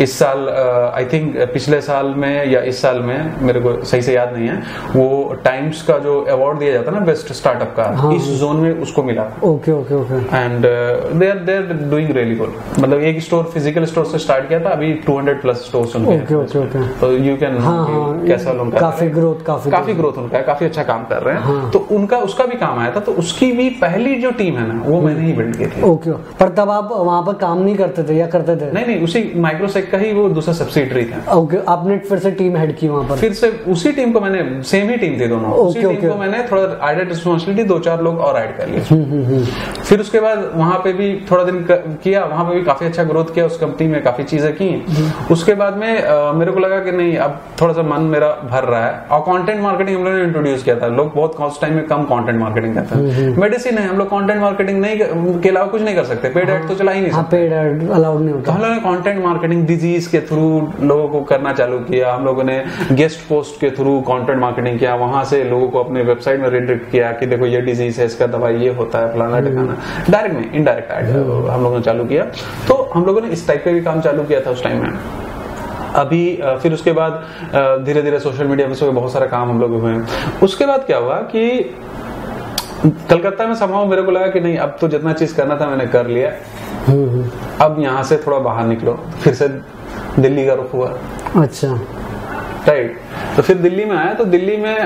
इस साल आई थिंक पिछले साल में या इस साल में मेरे को सही से याद नहीं है वो टाइम्स का जो अवार्ड दिया जाता है ना बेस्ट स्टार्टअप का। हाँ, इस जोन में उसको मिला। Okay okay okay. And they are they are doing really good मतलब एक स्टोर फ़िज़िकल स्टोर से स्टार्ट किया था अभी 200 प्लस स्टोर्स उनके ओके ओके ओके। तो यू कैन हाँ, हाँ, कैसा उनका काफ़ी growth, काफ़ी काफ़ी ग्रोथ उनका है काफ़ी अच्छा काम कर रहे हैं। हाँ। तो उनका उसका भी काम आया था तो उसकी भी पहली जो टीम है ना वो मैंने ही बिल्ड की थी। ओके पर तब आप वहाँ पर काम नहीं करते थे या करते थे? नहीं नहीं उसी माइक्रोसेक का ही वो दूसरा सब्सिडरी था। ओके आपने फिर से टीम हेड की वहाँ पर? फिर से उसी टीम को मैंने सेम ही टीम थी दोनों। उसी ओके, टीम ओके। को मैंने थोड़ा एडेड रिस्पॉन्सिबिलिटी दो चार लोग और ऐड कर लिए। हम्म, फिर उसके बाद वहाँ पे भी थोड़ा दिन किया वहाँ पे भी काफ़ी अच्छा ग्रोथ किया उस कंपनी में काफ़ी चीज़ें की। उसके बाद में मेरे को लगा कि नहीं अब थोड़ा सा मन मेरा भर रहा है। और कंटेंट मार्केटिंग हम लोगों ने इंट्रोड्यूस किया था। लोग बहुत कॉस्ट टाइम में कम कंटेंट मार्केटिंग करते हैं मेडिसिन है हम लोग कंटेंट मार्केटिंग नहीं के अलावा कुछ नहीं कर सकते। पेड एड तो चला ही नहीं हाँ सकते। पेड अलाउड नहीं तो होता हम लोगों ने कंटेंट मार्केटिंग डिज़ीज़ के थ्रू लोगों को करना चालू किया। हम लोगों ने गेस्ट पोस्ट के थ्रू कंटेंट मार्केटिंग किया। वहाँ से लोगों को अपने वेबसाइट में रिडायरेक्ट किया कि देखो ये डिज़ीज़ है इसका दवाई ये होता है फलाना ठिकाना। डायरेक्ट में इनडायरेक्ट एड हम लोगों ने चालू किया। तो हम लोगों ने इस टाइप का भी काम चालू किया था उस टाइम में। अभी फिर उसके बाद धीरे धीरे सोशल मीडिया में बहुत सारा काम हम लोग हुए उसके बाद क्या हुआ कि कलकत्ता में समाओ मेरे को लगा कि नहीं अब तो जितना चीज़ करना था मैंने कर लिया। हम्म, हम्म, अब यहाँ से थोड़ा बाहर निकलो फिर से दिल्ली का रुख हुआ। अच्छा। राइट तो फिर दिल्ली में आया तो दिल्ली में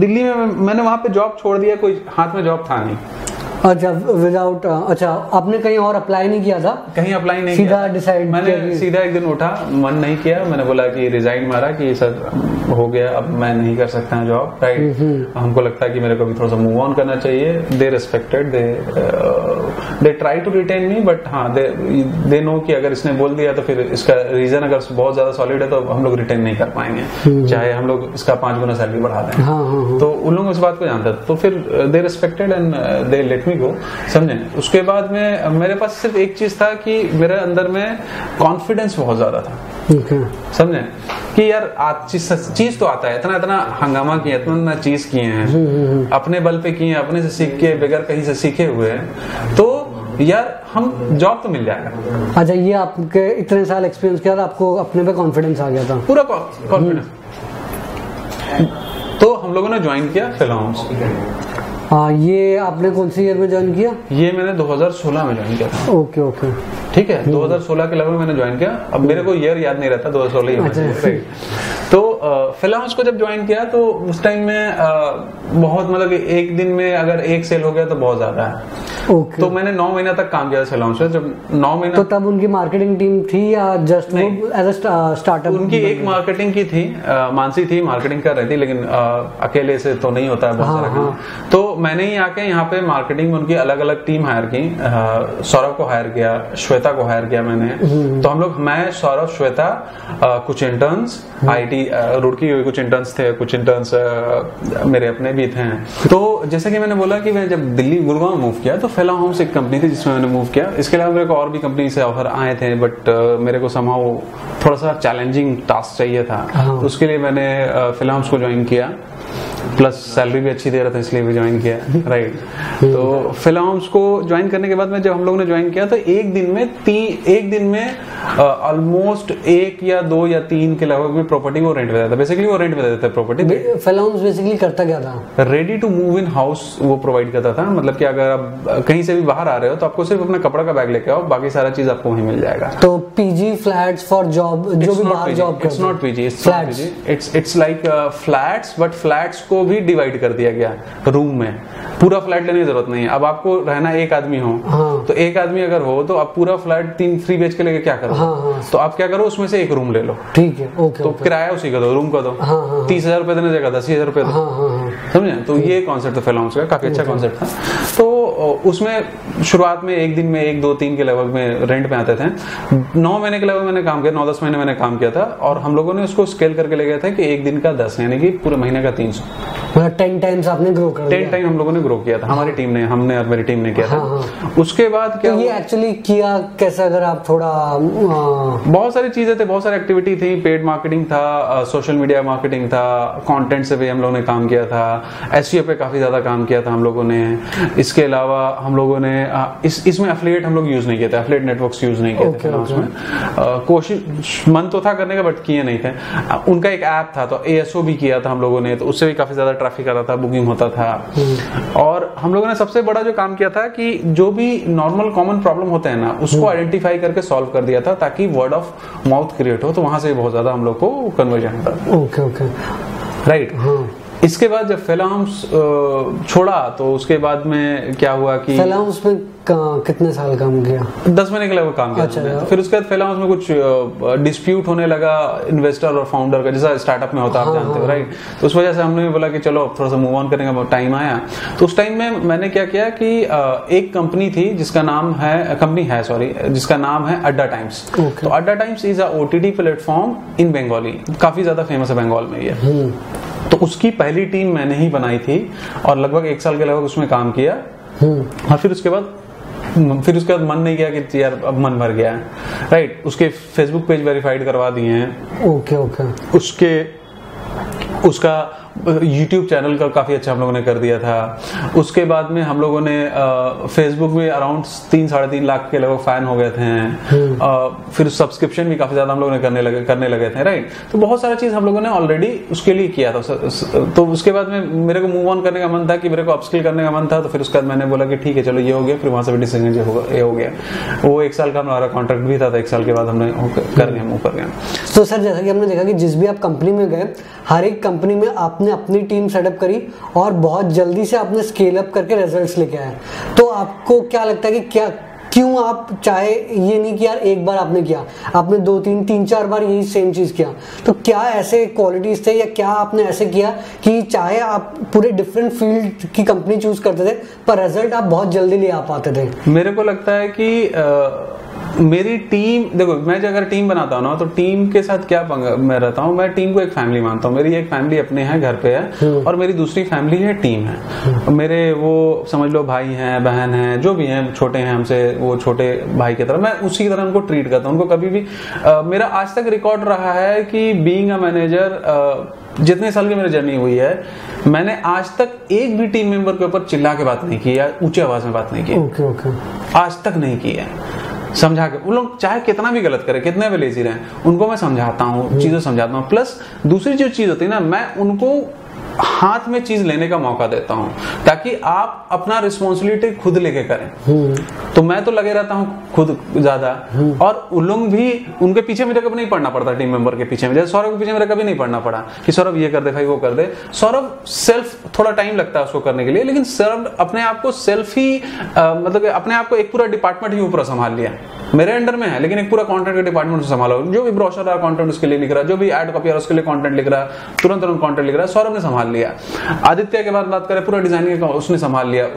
दिल्ली में मैंने वहाँ पे जॉब छोड़ दिया, कोई हाथ में जॉब था नहीं। अच्छा विदाउट अच्छा आपने कहीं और अप्लाई नहीं किया था? कहीं अप्लाई नहीं सीधा decide मैंने सीधा एक दिन उठा मन नहीं किया मैंने बोला कि रिजाइन मारा कि सर हो गया अब मैं नहीं कर सकता जॉब राइट हमको लगता है कि मेरे को भी थोड़ा सा मूव ऑन करना चाहिए। They respected they they try to retain me but हाँ दे दे नो कि अगर इसने बोल दिया तो फिर इसका रीजन अगर बहुत ज़्यादा सॉलिड है तो हम लोग रिटेन नहीं कर पाएँगे। चाहे हम लोग इसका पाँच गुना सैलरी बढ़ा दें। हाँ हाँ हाँ। तो उन लोगों इस बात को जानते तो फिर they respected and they let me go समझे? उसके बाद में मेरे पास सिर्फ़ एक चीज़ था कि मेरे अंदर में कॉन्फिडेंस बहुत ज़्यादा था। ओके समझे? कि यार चीज़ चीज़ तो आता है इतना इतना हंगामा किया इतना इतना चीज़ किए हैं अपने बल पे किए हैं अपने से सीख के बगैर कहीं से सीखे हुए हैं तो यार हम जॉब तो मिल जाएगा। अच्छा ये आपके इतने साल एक्सपीरियंस के बाद आपको अपने पे कॉन्फिडेंस आ गया था? पूरा कॉन्फिडेंस तो हम लोगों ने ज्वाइन किया फिल्म्स हाँ ये आपने कौन सी ईयर में ज्वाइन किया? ये मैंने 2016 में ज्वाइन किया था। Okay okay. ठीक है 2016 के लगभग मैंने ज्वाइन किया। अब मेरे को ईयर याद नहीं रहता 2016 ही होना अच्छा। तो फ़िल्म हाउस को जब ज्वाइन किया तो उस टाइम में बहुत मतलब एक दिन में अगर एक सेल हो गया तो बहुत ज़्यादा है। ओके तो मैंने नौ महीना तक काम किया फ़िल्म हाउस में। जब नौ महीना तो तब उनकी मार्केटिंग टीम थी या जस्ट। एज स्टार्टअप उनकी एक मार्केटिंग की थी मानसी थी मार्केटिंग कर रही थी लेकिन अ, अकेले से तो नहीं होता है बहुत हाँ, सारा काम। तो मैंने ही आके यहाँ पे मार्केटिंग में उनकी अलग अलग टीम हायर की सौरभ को हायर किया श्वेता को हायर किया मैंने। तो हम लोग मैं सौरभ श्वेता कुछ इंटर्न्स आईटी रुड़की हुई कुछ इंटर्न्स थे कुछ इंटर्न्स मेरे अपने भी थे। तो जैसे कि मैंने बोला कि मैं जब दिल्ली गुड़गांव मूव किया तो फेला होम्स एक कंपनी थी जिसमें मैंने मूव किया। इसके अलावा मेरे को और भी कंपनी से ऑफ़र आए थे बट मेरे को समाव थोड़ा सा चैलेंजिंग टास्क चाहिए था। हाँ। उसके लिए मैंने फिल्म्स को ज्वाइन किया। प्लस सैलरी भी अच्छी दे रहा था इसलिए भी ज्वाइन किया राइट तो फिल्म्स को ज्वाइन करने के बाद में जब हम लोग ने ज्वाइन किया तो एक दिन में तीन एक दिन में ऑलमोस्ट एक या दो या तीन के लगभग भी प्रॉपर्टी वो रेंट पे देता था। बेसिकली वो रेंट पे देता था प्रॉपर्टी फिल्म्स बेसिकली करता क्या था? Ready to move in house वो प्रोवाइड करता था। मतलब कि अगर आप कहीं से भी बाहर आ रहे हो तो आपको सिर्फ़ अपना कपड़ा का बैग लेके आओ बाकी सारा चीज़ आपको वहीं मिल जाएगा। तो पीजी फ्लैट फॉर जॉब जो भी बाहर job it's not PG it's PG it's it's like flats but flats को भी डिवाइड कर दिया गया रूम में। पूरा फ्लैट लेने की ज़रूरत नहीं है। अब आपको रहना एक आदमी हो हाँ। तो एक आदमी अगर हो तो आप पूरा फ्लैट तीन थ्री बेच के लेके क्या करो हाँ, हाँ। तो आप क्या करो उसमें से एक रूम ले लो। ठीक है ओके तो किराया उसी का दो रूम का दो। तीस हज़ार रुपए देने जगह दस हज़ार रुपए दो। समझे? तो ये कॉन्सेप्ट था फिल्म्स का काफ़ी अच्छा कॉन्सेप्ट था। तो उसमें शुरुआत में एक दिन में एक दो तीन के लगभग में रेंट पे आते थे। नौ महीने के लगभग मैंने काम किया नौ दस महीने मैंने काम किया था। और हम लोगों ने उसको स्केल करके ले गए थे कि एक दिन का दस यानी कि पूरे महीने का तीन सौ। मतलब टेन टाइम्स आपने ग्रो कर टेन टाइम हम लोगों ने ग्रो किया था हमारी टीम ने हमने और मेरी टीम ने किया था। हाँ, उसके बाद क्या तो ये एक्चुअली किया कैसे अगर आप थोड़ा आ, बहुत सारी चीज़ें थे बहुत सारी एक्टिविटी थी। पेड मार्केटिंग था सोशल मीडिया मार्केटिंग था कंटेंट से भी हम लोगों ने काम किया था एस पे काफ़ी ज़्यादा काम किया था हम लोगों ने। इसके अलावा हम लोगों ने इस इसमें एफिलिएट हम लोग यूज़ नहीं किया था एफिलिएट नेटवर्क यूज़ नहीं किया थे Okay, okay. कोशिश मन तो था करने का बट किए नहीं थे। उनका एक ऐप था तो एएसओ भी किया था हम लोगों ने तो उससे भी काफ़ी ज़्यादा ट्रैफ़िक आता था बुकिंग होता था। और हम लोगों ने सबसे बड़ा जो काम किया था कि जो भी नॉर्मल कॉमन प्रॉब्लम होते हैं ना उसको आइडेंटिफाई करके सॉल्व कर दिया था ताकि वर्ड ऑफ़ माउथ क्रिएट हो तो वहाँ से बहुत ज़्यादा हम लोग को कन्वर्जन होता था ओके ओके राइट इसके बाद जब फिल्म्स छोड़ा तो उसके बाद में क्या हुआ कि फिल्म्स में क- कितने साल काम किया? दस महीने के लगभग काम किया अच्छा। यार। फिर उसके बाद फ़िल्म उसमें कुछ डिस्प्यूट होने लगा इन्वेस्टर और फाउंडर का जैसा स्टार्टअप में होता है आप हाँ, जानते हो हाँ, राइट तो उस वजह से हमने भी बोला कि चलो अब थोड़ा सा मूव ऑन करने का टाइम आया। तो उस टाइम में मैंने क्या किया कि एक कंपनी थी जिसका नाम है कंपनी है सॉरी जिसका नाम है अड्डा टाइम्स तो Adda Times is a OTT platform in Bengali काफ़ी ज़्यादा फ़ेमस है बंगाल में ये। हम्म, तो उसकी पहली टीम मैंने ही बनाई थी और लगभग एक साल के लगभग उसमें काम किया। हम्म। और फिर उसके बाद फिर उसके बाद मन नहीं किया कि यार अब मन भर गया है। राइट उसके फेसबुक पेज वेरीफाइड करवा दिए हैं। ओके ओके उसके उसका यूट्यूब चैनल का काफ़ी अच्छा हम लोगों ने कर दिया था। उसके बाद में हम लोगों ने फेसबुक में अराउंड तीन साढ़े तीन लाख के लगभग फ़ैन हो गए थे। फिर सब्सक्रिप्शन भी काफ़ी ज़्यादा हम लोगों ने करने लगे करने लगे थे राइट तो बहुत सारा चीज़ हम लोगों ने ऑलरेडी उसके लिए किया था। तो उसके बाद में मेरे को मूव ऑन करने का मन था कि मेरे को अपस्किल करने का मन था तो फिर उसके बाद मैंने बोला कि ठीक है चलो ये हो गया फिर वहाँ से भी डिसीज़न ये हो गया। वो एक साल का हमारा कॉन्ट्रैक्ट भी था तो एक साल के बाद हमने कर लिया मूव कर गया तो सर जैसा कि हमने देखा कि जिस भी आप कंपनी में गए हर एक कंपनी में आपने अपनी टीम सेटअप करी और बहुत जल्दी से आपने स्केल अप करके रिजल्ट्स लेके आए तो आपको क्या लगता है कि क्या क्यों आप चाहे ये नहीं कि यार एक बार आपने किया आपने दो तीन तीन चार बार यही सेम चीज़ किया। तो क्या ऐसे क्वालिटीज थे या क्या आपने ऐसे किया कि चाहे आप पूरे डिफरेंट फ़ील्ड की कंपनी चूज़ करते थे पर रिज़ल्ट आप बहुत जल्दी ले आ पाते थे? मेरे को लगता है कि अ, मेरी टीम देखो मैं जो अगर टीम बनाता हूँ ना तो टीम के साथ क्या मैं रहता हूँ मैं टीम को एक फैमिली मानता हूँ। मेरी एक फैमिली अपने है घर पे है और मेरी दूसरी फैमिली है टीम है। मेरे वो समझ लो भाई हैं बहन हैं जो भी हैं छोटे हैं हमसे वो छोटे भाई की तरह मैं उसी की तरह उनको ट्रीट करता हूँ। उनको कभी भी अ, मेरा आज तक रिकॉर्ड रहा है कि बींग अ मैनेजर जितने साल की मेरी जर्नी हुई है मैंने आज तक एक भी टीम मेंबर के ऊपर चिल्ला के बात नहीं की या ऊँची आवाज़ में बात नहीं की। Okay okay. आज तक नहीं की है। समझा के वो लोग चाहे कितना भी गलत करें, कितने भी लेजी रहे, उनको मैं समझाता हूँ, चीज़ें समझाता हूँ। प्लस दूसरी जो चीज़ होती है ना, मैं उनको हाथ में चीज़ लेने का मौका देता हूँ ताकि आप अपना रिस्पॉन्सिबिलिटी खुद लेके करें। तो मैं तो लगे रहता हूँ खुद ज़्यादा और उन लोग भी उनके पीछे मेरे कभी नहीं पढ़ना पड़ता टीम मेंबर के पीछे में। जैसे सौरभ के पीछे मेरा कभी नहीं पढ़ना पड़ा कि सौरभ ये कर दे भाई वो कर दे। सौरभ सेल्फ थोड़ा टाइम लगता है उसको करने के लिए लेकिन सौरभ अपने आप को सेल्फ ही मतलब अपने आप को एक पूरा डिपार्टमेंट ही ऊपर संभाल लिया मेरे अंडर में है लेकिन एक पूरा कंटेंट का डिपार्टमेंट संभाला। जो भी ब्रोशर कंटेंट उसके लिए लिख रहा जो भी एड कॉपी उसके लिए कंटेंट लिख रहा तुरंत तुरंत कंटेंट लिख रहा है सौरभ ने संभाल लिया। आदित्य के बाद बात करें, पूरा डिज़ाइनिंग का उसने संभाल लिया।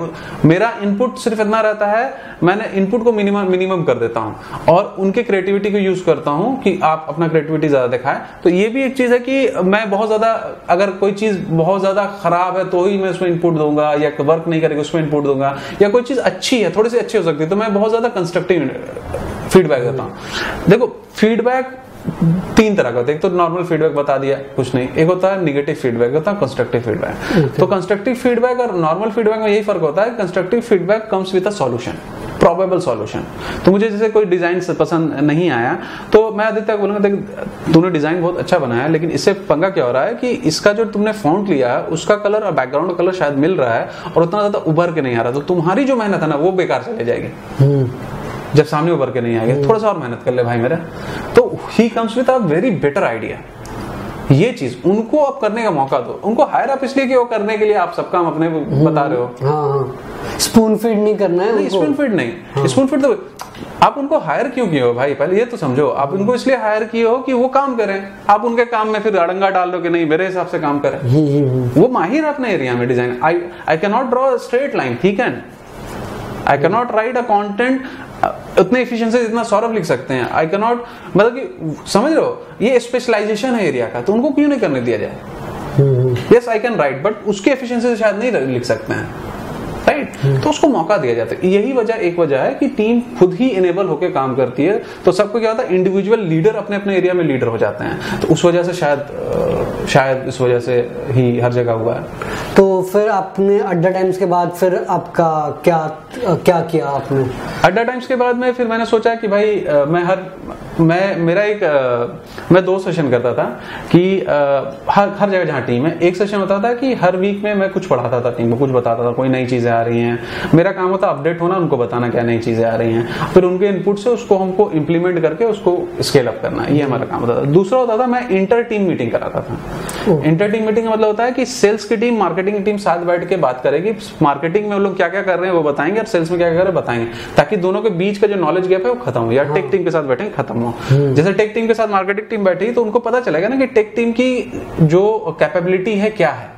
मेरा इनपुट सिर्फ़ इतना रहता है, मैंने इनपुट को मिनिमम मिनिमम कर देता हूँ और उनके क्रिएटिविटी को यूज़ करता हूँ कि आप अपना क्रिएटिविटी ज़्यादा दिखाएँ। तो ये भी एक चीज़ है कि मैं बहुत ज़्यादा अगर कोई चीज़ बहुत ज़्यादा खराब है तो ही मैं उसमें इनपुट दूँगा या वर्क नहीं करेगी, उसमें इनपुट दूँगा। या कोई चीज़ अच्छी है, थोड़ी सी अच्छी हो सकती है तो मैं बहुत ज़्यादा कंस्ट्रक्टिव फीडबैक देता हूँ। देखो फीडबैक तीन तरह का होता है। एक तो नॉर्मल फीडबैक बता दिया कुछ नहीं। एक होता है निगेटिव फीडबैक होता है कंस्ट्रक्टिव फीडबैक तो कंस्ट्रक्टिव फीडबैक और नॉर्मल फीडबैक में यही फ़र्क होता है constructive feedback comes with a solution probable solution तो मुझे जैसे कोई डिज़ाइन पसंद नहीं आया तो मैं आदित्य को बोलूँगा देख तूने डिज़ाइन बहुत अच्छा बनाया लेकिन इससे पंगा क्या हो रहा है कि इसका जो तुमने फॉन्ट लिया है उसका कलर और बैकग्राउंड कलर शायद मिल रहा है और उतना ज़्यादा उभर के नहीं आ रहा। तो तुम्हारी जो मेहनत है ना वो बेकार चले जाएगी। जब सामने उभर के नहीं आएगा थोड़ा सा और मेहनत कर ले भाई मेरा। तो he comes with a very better idea ये चीज़ उनको आप करने का मौका दो। उनको हायर आप इसलिए कि वो करने के लिए आप सब काम अपने बता रहे हो? हाँ हाँ। स्पून फ़ीड नहीं करना है नहीं स्पून फ़ीड नहीं। स्पून फ़ीड तो आप उनको हायर क्यों किए हो भाई? पहले ये तो समझो आप उनको इसलिए हायर किए हो कि वो काम करें। आप उनके काम में फिर अड़ंगा डाल दो कि नहीं मेरे हिसाब से काम करें। वो माहिर है अपने एरिया में design I I can not draw straight line ठीक है? I can not write a content उतने एफिशिएंसी जितना सौरभ लिख सकते हैं। आई कैन नॉट मतलब कि समझ रहे हो? ये स्पेशलाइजेशन है एरिया का तो उनको क्यों नहीं करने दिया जाए? Yes I can write but उसके एफिशिएंसी से शायद नहीं लिख सकते हैं। राइट तो उसको मौका दिया जाता है। यही वजह एक वजह है कि टीम खुद ही इनेबल होकर काम करती है। तो सबको क्या होता है इंडिविजुअल लीडर अपने अपने एरिया में लीडर हो जाते हैं। तो उस वजह से शायद शायद इस वजह से ही हर जगह हुआ है। तो फिर आपने अड्डा टाइम्स के बाद फिर आपका क्या क्या किया आपने? अड्डा टाइम्स के बाद में फिर मैंने सोचा कि भाई मैं हर मैं मेरा एक मैं दो सेशन करता था कि हर हर जगह जहाँ टीम है एक सेशन होता था कि हर वीक में मैं कुछ पढ़ाता था टीम को कुछ बताता था कोई नई चीज़ें आ रही हैं। मेरा काम होता है अपडेट होना उनको बताना क्या नई चीज़ें आ रही हैं। फिर उनके इनपुट से उसको हमको इम्प्लीमेंट करके उसको स्केल अप करना ये हमारा काम होता था। दूसरा होता था मैं इंटर टीम मीटिंग कराता था। इंटर टीम मीटिंग का मतलब होता है कि सेल्स की टीम मार्केटिंग की टीम साथ बैठ के बात करेगी। मार्केटिंग में वो लोग क्या क्या कर रहे हैं वो बताएँगे और सेल्स में क्या क्या कर रहे हैं बताएँगे। ताकि दोनों के बीच का जो नॉलेज गैप है वो खत्म हो या टेक टीम के साथ बैठे खत्म हो। जैसे टेक टीम के साथ मार्केटिंग टीम बैठी तो उनको पता चलेगा ना कि टेक टीम की जो कैपेबिलिटी है क्या है।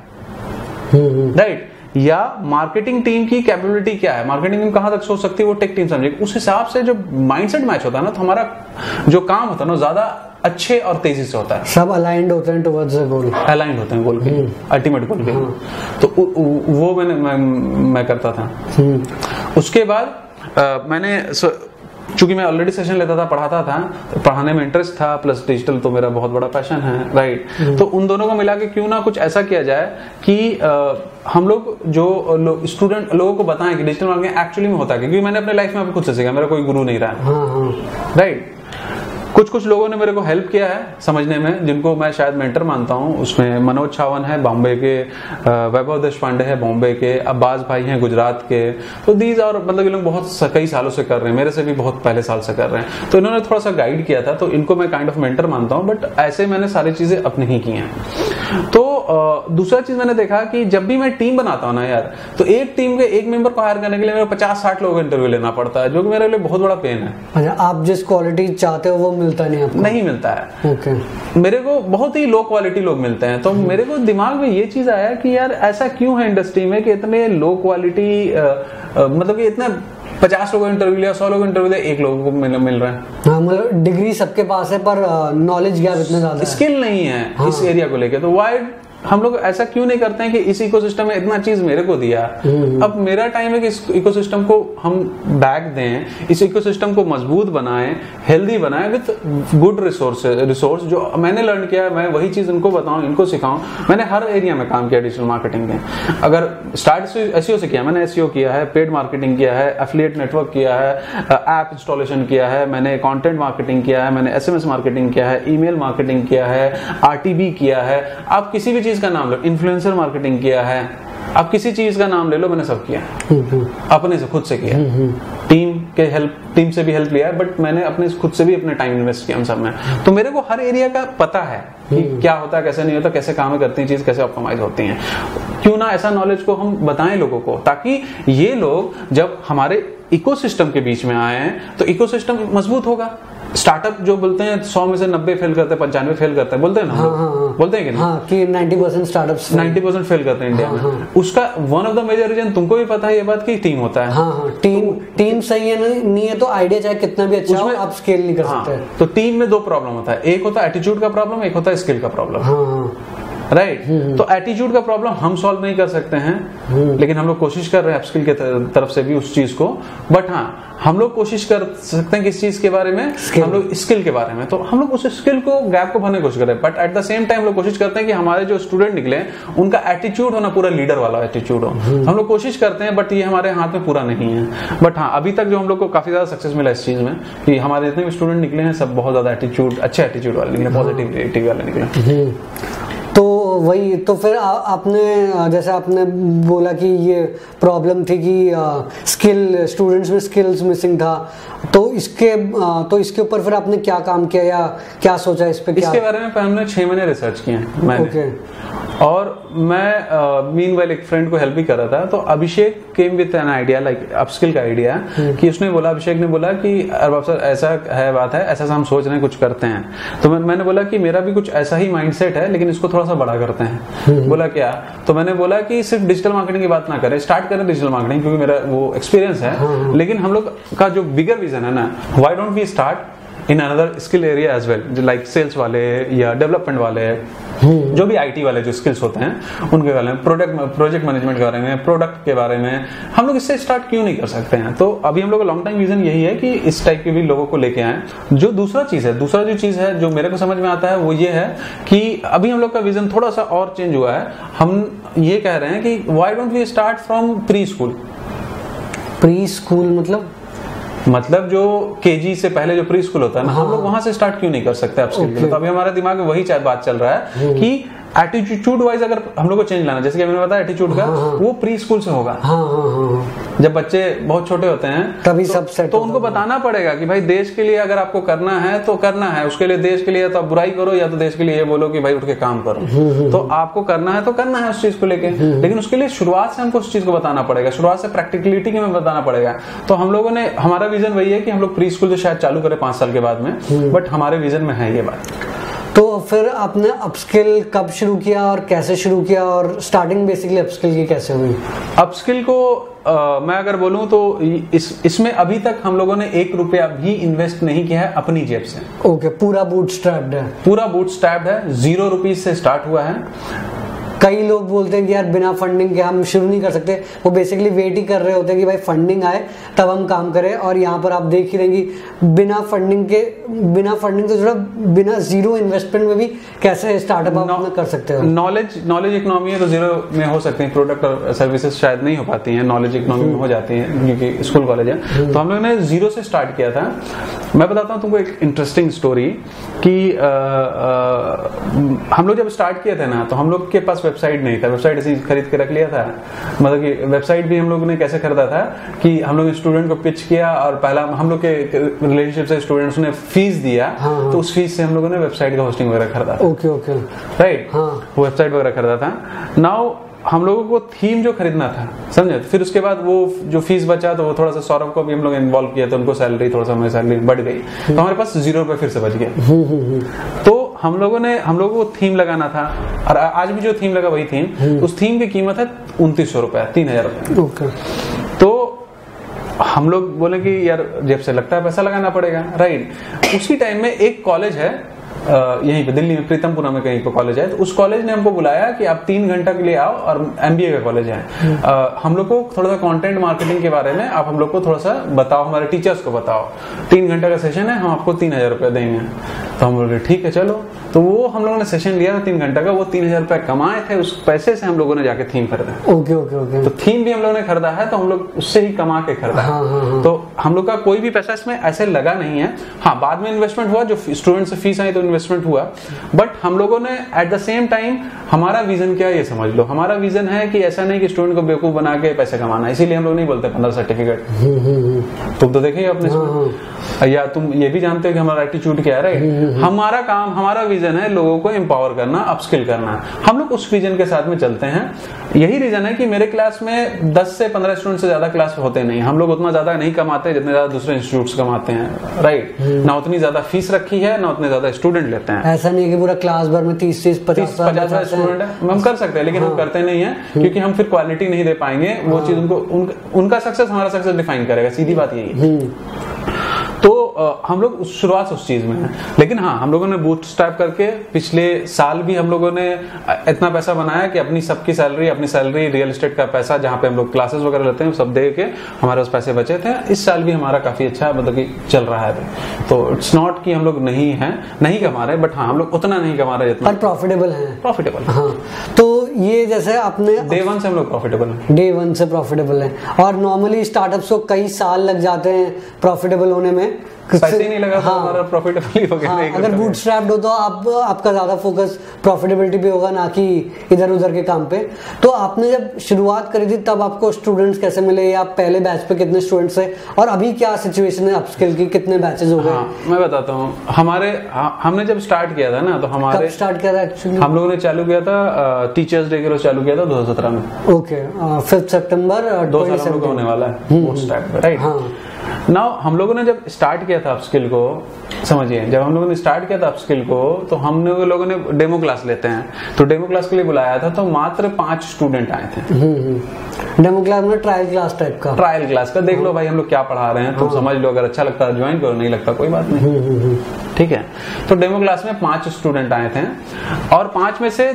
राइट या मार्केटिंग टीम की कैपेबिलिटी क्या है? मार्केटिंग टीम कहाँ तक सोच सकती है? वो टेक टीम समझेगी उस हिसाब से जो माइंडसेट मैच होता है ना तो हमारा जो काम होता है ना ज़्यादा अच्छे और तेज़ी से होता है। सब अलाइंड होते हैं टुवर्ड्स द गोल अलाइंड होते हैं गोल के अल्टीमेट गोल के तो उ- उ- वो मैंने मैं, मैं करता था। उसके बाद आ, मैंने स- चूँकि मैं ऑलरेडी सेशन लेता था पढ़ाता था तो पढ़ाने में इंटरेस्ट था प्लस डिजिटल तो मेरा बहुत बड़ा पैशन है राइट तो उन दोनों को मिला के क्यों ना कुछ ऐसा किया जाए कि आ, हम लोग जो लो, स्टूडेंट लोगों को बताएँ कि डिजिटल मार्केटिंग एक्चुअली में होता है क्योंकि मैंने अपने लाइफ में खुद से सीखा मेरा कोई गुरु नहीं रहा। हाँ हाँ। राइट कुछ कुछ लोगों ने मेरे को हेल्प किया है समझने में, जिनको मैं शायद मेंटर मानता हूँ। उसमें मनोज छावन है, बॉम्बे के वैभव देश पांडे है बॉम्बे के, अब्बास भाई हैं गुजरात के। तो दीज और मतलब ये लोग बहुत कई सालों से कर रहे हैं, मेरे से भी बहुत पहले साल से कर रहे हैं। तो इन्होंने थोड़ा सा गाइड किया था तो इनको मैं काइंड ऑफ़ मेंटर मानता हूँ बट ऐसे मैंने सारी चीज़ें अपने ही की हैं। तो दूसरा चीज़ मैंने देखा कि जब भी मैं टीम बनाता हूँ ना यार तो एक टीम के एक मेंबर को हायर करने के लिए मेरे पचास साठ लोगों का इंटरव्यू लेना पड़ता है, जो कि मेरे लिए बहुत बड़ा पेन है। अच्छा आप जिस क्वालिटी चाहते हो, वो मिलता नहीं आपको? नहीं मिलता है। ओके मेरे को बहुत ही लो क्वालिटी लोग मिलते हैं तो मेरे को दिमाग में ये चीज़ आया कि यार ऐसा क्यों है इंडस्ट्री में कि इतने लो क्वालिटी मतलब कि इतने पचास लोगों इंटरव्यू लिया सौ लोगों इंटरव्यू लिया एक लोगों को मिल, मिल रहा है। हाँ मतलब डिग्री सबके पास है पर नॉलेज गैप इतना ज़्यादा स्किल नहीं है हाँ. इस एरिया को लेकर तो वाई हम लोग ऐसा क्यों नहीं करते हैं कि इस इकोसिस्टम में इतना चीज़ मेरे को दिया? अब मेरा टाइम है कि इस इकोसिस्टम को हम बैक दें इस इकोसिस्टम को मज़बूत बनाएँ हेल्दी बनाएँ विथ गुड रिसोर्स रिसोर्स जो मैंने लर्न किया है मैं वही चीज़ इनको बताऊँ इनको सिखाऊं। मैंने हर एरिया में काम किया डिजिटल मार्केटिंग में। अगर स्टार्ट एसईओ से किया मैंने एसईओ किया है पेड मार्केटिंग किया है एफिलिएट नेटवर्क किया है ऐप इंस्टॉलेशन किया है मैंने कॉन्टेंट मार्केटिंग किया है मैंने एसएमएस मार्केटिंग किया है ईमेल मार्केटिंग किया है आरटीबी किया है। आप किसी भी चीज़ का नाम लो इन्फ्लुएंसर मार्केटिंग किया है। आप किसी चीज़ का नाम ले लो मैंने सब किया। अपने से खुद से किया। टीम के हेल्प टीम से भी हेल्प लिया है बट मैंने अपने खुद से भी अपने टाइम इन्वेस्ट किया उन सब में। तो मेरे को हर एरिया का पता है कि क्या होता है कैसे नहीं होता कैसे काम करती है चीज़ कैसे ऑप्टिमाइज होती हैं। क्यों ना ऐसा नॉलेज को हम बताएँ लोगों को ताकि ये लोग जब हमारे इकोसिस्टम के बीच में आए हैं तो इकोसिस्टम मज़बूत होगा। स्टार्टअप जो बोलते हैं सौ में से नब्बे फेल करते हैं पंचानवे फेल करते हैं बोलते हैं ना? हम हाँ, हाँ। बोलते हैं कि ना? हाँ कि 90 percent startup ninety percent fail करते हैं इंडिया हाँ, में। हाँ, उसका one of the major reason तुमको भी पता है ये बात की टीम होता है। हाँ हाँ। टीम टीम सही है नहीं नहीं है तो आइडिया चाहे कितना भी अच्छा हो आप स्केल नहीं कर हाँ, सकते। तो टीम में दो प्रॉब्लम होता है। एक होता है एटीट्यूड का प्रॉब्लम एक होता है स्किल का प्रॉब्लम हाँ हाँ राइट तो एटीट्यूड का प्रॉब्लम हम सॉल्व नहीं कर सकते हैं लेकिन हम लोग कोशिश कर रहे हैं अपस्किल के तरफ़ से भी उस चीज़ को। बट हाँ हम लोग कोशिश कर सकते हैं किस चीज़ के बारे में Skill. हम लोग स्किल के बारे में। तो हम लोग उस स्किल को गैप को भरने की कोशिश कर रहे हैं। But at the same time लोग कोशिश करते हैं कि हमारे जो स्टूडेंट निकले उनका एटीट्यूड होना पूरा लीडर वाला एटीट्यूड हो। हम लोग कोशिश करते हैं बट ये हमारे हाथ में पूरा नहीं है। बट हाँ अभी तक जो हम लोग को काफ़ी ज़्यादा सक्सेस मिला इस चीज़ में कि हमारे जितने भी स्टूडेंट निकले हैं सब बहुत ज़्यादा एटीट्यूड अच्छे एटीट्यूड वाले निकले पॉजिटिव वाले निकले। तो वही तो फिर आ, आपने जैसे आपने बोला कि ये प्रॉब्लम थी कि स्किल स्टूडेंट्स में स्किल्स मिसिंग था तो इसके आ, तो इसके ऊपर फिर आपने क्या काम किया या क्या सोचा इस पे क्या? इसके बारे में हमने छह महीने रिसर्च किया हैं मैंने। और मैं मीन वेल एक फ्रेंड को हेल्प भी कर रहा था तो Abhishek came with an idea like upskill का आइडिया कि उसने बोला अभिषेक ने बोला कि अरबाब सर ऐसा है बात है ऐसा ऐसा हम सोच रहे हैं कुछ करते हैं। तो मैं, मैंने बोला कि मेरा भी कुछ ऐसा ही माइंडसेट है लेकिन इसको थोड़ा सा बड़ा करते हैं। बोला क्या? तो मैंने बोला कि सिर्फ़ डिजिटल मार्केटिंग की बात ना करें स्टार्ट करें डिजिटल मार्केटिंग क्योंकि मेरा वो एक्सपीरियंस है। लेकिन हम लोग का जो बिगर विजन है ना why don't we start in another skill area as well like sales वाले या डेवलपमेंट वाले जो भी आईटी वाले जो स्किल्स होते हैं उनके बारे में प्रोडक्ट प्रोजेक्ट मैनेजमेंट के बारे में प्रोडक्ट के बारे में हम लोग इससे स्टार्ट क्यों नहीं कर सकते हैं? तो अभी हम लोग का लॉन्ग टाइम विजन यही है कि इस टाइप के भी लोगों को लेके आए। जो दूसरा चीज़ है दूसरा जो चीज़ है जो मेरे को समझ में आता है वो ये है कि अभी हम लोग का विजन थोड़ा सा और चेंज हुआ है। हम ये कह रहे हैं कि why don't we start from preschool preschool मतलब मतलब जो केजी से पहले जो प्री स्कूल होता है ना हम लोग वहाँ से स्टार्ट क्यों नहीं कर सकते अपस्किल तो अभी हमारे दिमाग में वही बात चल रहा है कि एटीट्यूड वाइज अगर हम लोग को चेंज लाना जैसे कि मैंने बताया एटीट्यूड का वो प्री स्कूल से होगा। हाँ हाँ हाँ हाँ। जब बच्चे बहुत छोटे होते हैं तभी तो, सब सेट तो उनको बताना पड़ेगा कि भाई देश के लिए अगर आपको करना है तो करना है। उसके लिए देश के लिए तो आप बुराई करो या तो देश के लिए ये बोलो कि भाई उठ के काम करो। तो आपको करना है तो करना है उस चीज़ को लेके। लेकिन उसके लिए शुरुआत से हमको उस चीज़ को बताना पड़ेगा। शुरुआत से प्रैक्टिकलिटी के में बताना पड़ेगा। तो हम लोगों ने हमारा विजन वही है कि हम लोग प्री स्कूल से शायद चालू करें पाँच साल के बाद में बट हमारे विजन में है ये बात। तो फिर आपने अपस्किल कब शुरू किया और कैसे शुरू किया और स्टार्टिंग बेसिकली अपस्किल की कैसे हुई? अपस्किल को आ, मैं अगर बोलूँ तो इस इसमें अभी तक हम लोगों ने एक रुपया भी इन्वेस्ट नहीं किया है अपनी जेब से। ओके पूरा बूट स्ट्रैप्ड है। पूरा बूट स्ट्रैप्ड है ज़ीरो रुपीज़ से स्टार्ट हुआ है। कई लोग बोलते हैं कि यार बिना फंडिंग के हम शुरू नहीं कर सकते। वो बेसिकली वेट ही कर रहे होते हैं कि भाई फंडिंग आए तब हम काम करें। और यहाँ पर आप देख ही रहेंगे बिना फंडिंग के बिना फंडिंग तो थोड़ा बिना ज़ीरो इन्वेस्टमेंट में भी कैसे स्टार्टअप आप अपना कर सकते हो? नॉलेज नॉलेज इकोनॉमी है तो ज़ीरो में हो सकती है। प्रोडक्ट और सर्विसेज़ शायद नहीं हो पाती हैं। नॉलेज इकोनॉमी में हो जाती हैं क्योंकि स्कूल कॉलेज है। तो हम लोग ने ज़ीरो से स्टार्ट किया था। मैं बताता हूँ तुमको एक इंटरेस्टिंग स्टोरी कि अ, अ, हम लोग जब स्टार्ट किए थे ना तो हम लोग के पास वेबसाइट नहीं था। वेबसाइट ऐसे ही खरीद के रख लिया था। मतलब कि वेबसाइट भी हम लोग ने कैसे खरीदा था कि हम लोग स्टूडेंट को पिच किया और पहला हम लोग के रिलेशनशिप से स्टूडेंट्स ने फ़ीस दिया हाँ, हाँ। तो उस फ़ीस से हम लोगों ने वेबसाइट का होस्टिंग वगैरह खरीदा ओके ओके राइट हाँ। वेबसाइट वगैरह खरीदा था। नाउ हम लोगों को थीम जो खरीदना था समझे? फिर उसके बाद वो जो फ़ीस बचा तो वो थोड़ा सा सौरभ को भी हम लोग इन्वॉल्व किया तो उनको सैलरी थोड़ा सा हमारी सैलरी बढ़ गई। तो हमारे पास ज़ीरो रुपए फिर से बच गया तो हम लोगों ने हम लोगों को थीम लगाना था और आज भी जो थीम लगा वही थीम उस थीम की कीमत है उनतीस सौ रुपया तीन हज़ार रुपया तो हम लोग बोले कि यार जेब से लगता है पैसा लगाना पड़ेगा राइट उसी टाइम में एक कॉलेज है यहीं पे दिल्ली में प्रीतमपुरा में कहीं पे कॉलेज है तो उस कॉलेज ने हमको बुलाया कि आप तीन घंटा के लिए आओ और एमबीए का कॉलेज है। हम लोग को थोड़ा सा कंटेंट मार्केटिंग के बारे में आप हम लोग को थोड़ा सा बताओ हमारे टीचर्स को बताओ। तीन घंटा का सेशन है हम आपको तीन हज़ार रुपया देंगे। तो हम बोले ठीक है चलो। तो वो हम लोगों ने सेशन लिया था तीन घंटा का वो तीन हज़ार रुपया कमाए थे उस पैसे से हम लोगों ने जाके थीम खरीदा। Okay okay okay. तो थीम भी हम लोगों ने खरीदा है तो हम लोग उससे ही कमा के खरीदा। हाँ, हाँ, हाँ। तो हम लोग का कोई भी पैसा इसमें ऐसे लगा नहीं है। हाँ बाद में इन्वेस्टमेंट हुआ जो स्टूडेंट से फ़ीस आई तो इन्वेस्टमेंट हुआ। बट हम लोगों ने एट द सेम टाइम हमारा विजन क्या है ये समझ लो। हमारा विजन है कि ऐसा नहीं कि स्टूडेंट को बेवकूफ़ बना के पैसे कमाना। है इसीलिए हम लोग नहीं बोलते पंद्रह सर्टिफिकेट तुम तो देखे अपने या तुम ये भी जानते हो कि हमारा एटीट्यूड क्या है राइट हमारा काम हमारा विजन है लोगों को एम्पावर करना अपस्किल करना। हम लोग उस विजन के साथ में चलते हैं। यही रीजन है कि मेरे क्लास में 10 से 15 स्टूडेंट से ज़्यादा क्लास होते नहीं हम लोग उतना ज़्यादा नहीं कमाते जितने ज़्यादा दूसरे इंस्टीट्यूट कमाते हैं राइट ना उतनी ज़्यादा फ़ीस रखी है ना उतने ज़्यादा स्टूडेंट लेते हैं। ऐसा नहीं है कि पूरा क्लास भर में तीस तीस पचास पचास स्टूडेंट है। हम कर सकते हैं लेकिन हम करते नहीं है क्योंकि हम फिर क्वालिटी नहीं दे पाएँगे। वो चीज़ उनको उनका, उनका सक्सेस हमारा सक्सेस डिफाइन करेगा। सीधी बात यही है। तो हम लोग शुरुआत उस चीज़ में है। लेकिन हाँ हम लोगों ने बूट स्टैप करके पिछले साल भी हम लोगों ने इतना पैसा बनाया कि अपनी सबकी सैलरी अपनी सैलरी रियल एस्टेट का पैसा जहाँ पे हम लोग क्लासेस वगैरह लेते हैं सब दे के हमारे पास पैसे बचे थे। इस साल भी हमारा काफ़ी अच्छा मतलब कि चल रहा है। तो इट्स नॉट कि हम लोग नहीं है नहीं कमा रहे बट हाँ हम लोग उतना नहीं कमा रहे जितना प्रॉफिटेबल है। प्रॉफिटेबल हाँ। तो ये जैसे अपने डे वन से हम लोग प्रॉफिटेबल हैं। डे वन से प्रॉफिटेबल है। और नॉर्मली स्टार्टअप्स को कई साल लग जाते हैं प्रॉफिटेबल होने में। ही नहीं लगा तो हाँ। हमारा प्रॉफिटेबल हो गया हाँ, अगर करता हो तो आप आपका ज़्यादा फोकस प्रॉफिटेबिलिटी पे होगा ना कि इधर उधर के काम पे। तो आपने जब शुरुआत करी थी तब आपको स्टूडेंट्स कैसे मिले? या पहले बैच पे कितने स्टूडेंट्स थे? और अभी क्या सिचुएशन है अपस्किल की? कितने बैचेस हो गए? हाँ मैं बताता हूँ। हमारे हाँ, हमने जब स्टार्ट किया था ना तो हमारे स्टार्ट किया था एक्चुअली हम लोगों ने चालू किया था टीचर्स डे के रोज चालू किया था 2017 में। ओके फिफ्थ सितंबर दो साल होने वाला है राइट नाउ हम लोगों ने जब स्टार्ट किया था अपस्किल को समझिए जब हम लोगों ने स्टार्ट किया था अपस्किल को तो हमने वो लोगों ने डेमो क्लास लेते हैं। तो डेमो क्लास के लिए बुलाया था तो मात्र पाँच स्टूडेंट आए थे। डेमो क्लास में ट्रायल क्लास टाइप का। ट्रायल क्लास का देख लो भाई हम लोग क्या पढ़ा रहे हैं तो समझ लो अगर अच्छा लगता है ज्वाइन करो नहीं लगता कोई बात नहीं। ठीक है? तो डेमो क्लास में पाँच स्टूडेंट आए थे और पाँच में से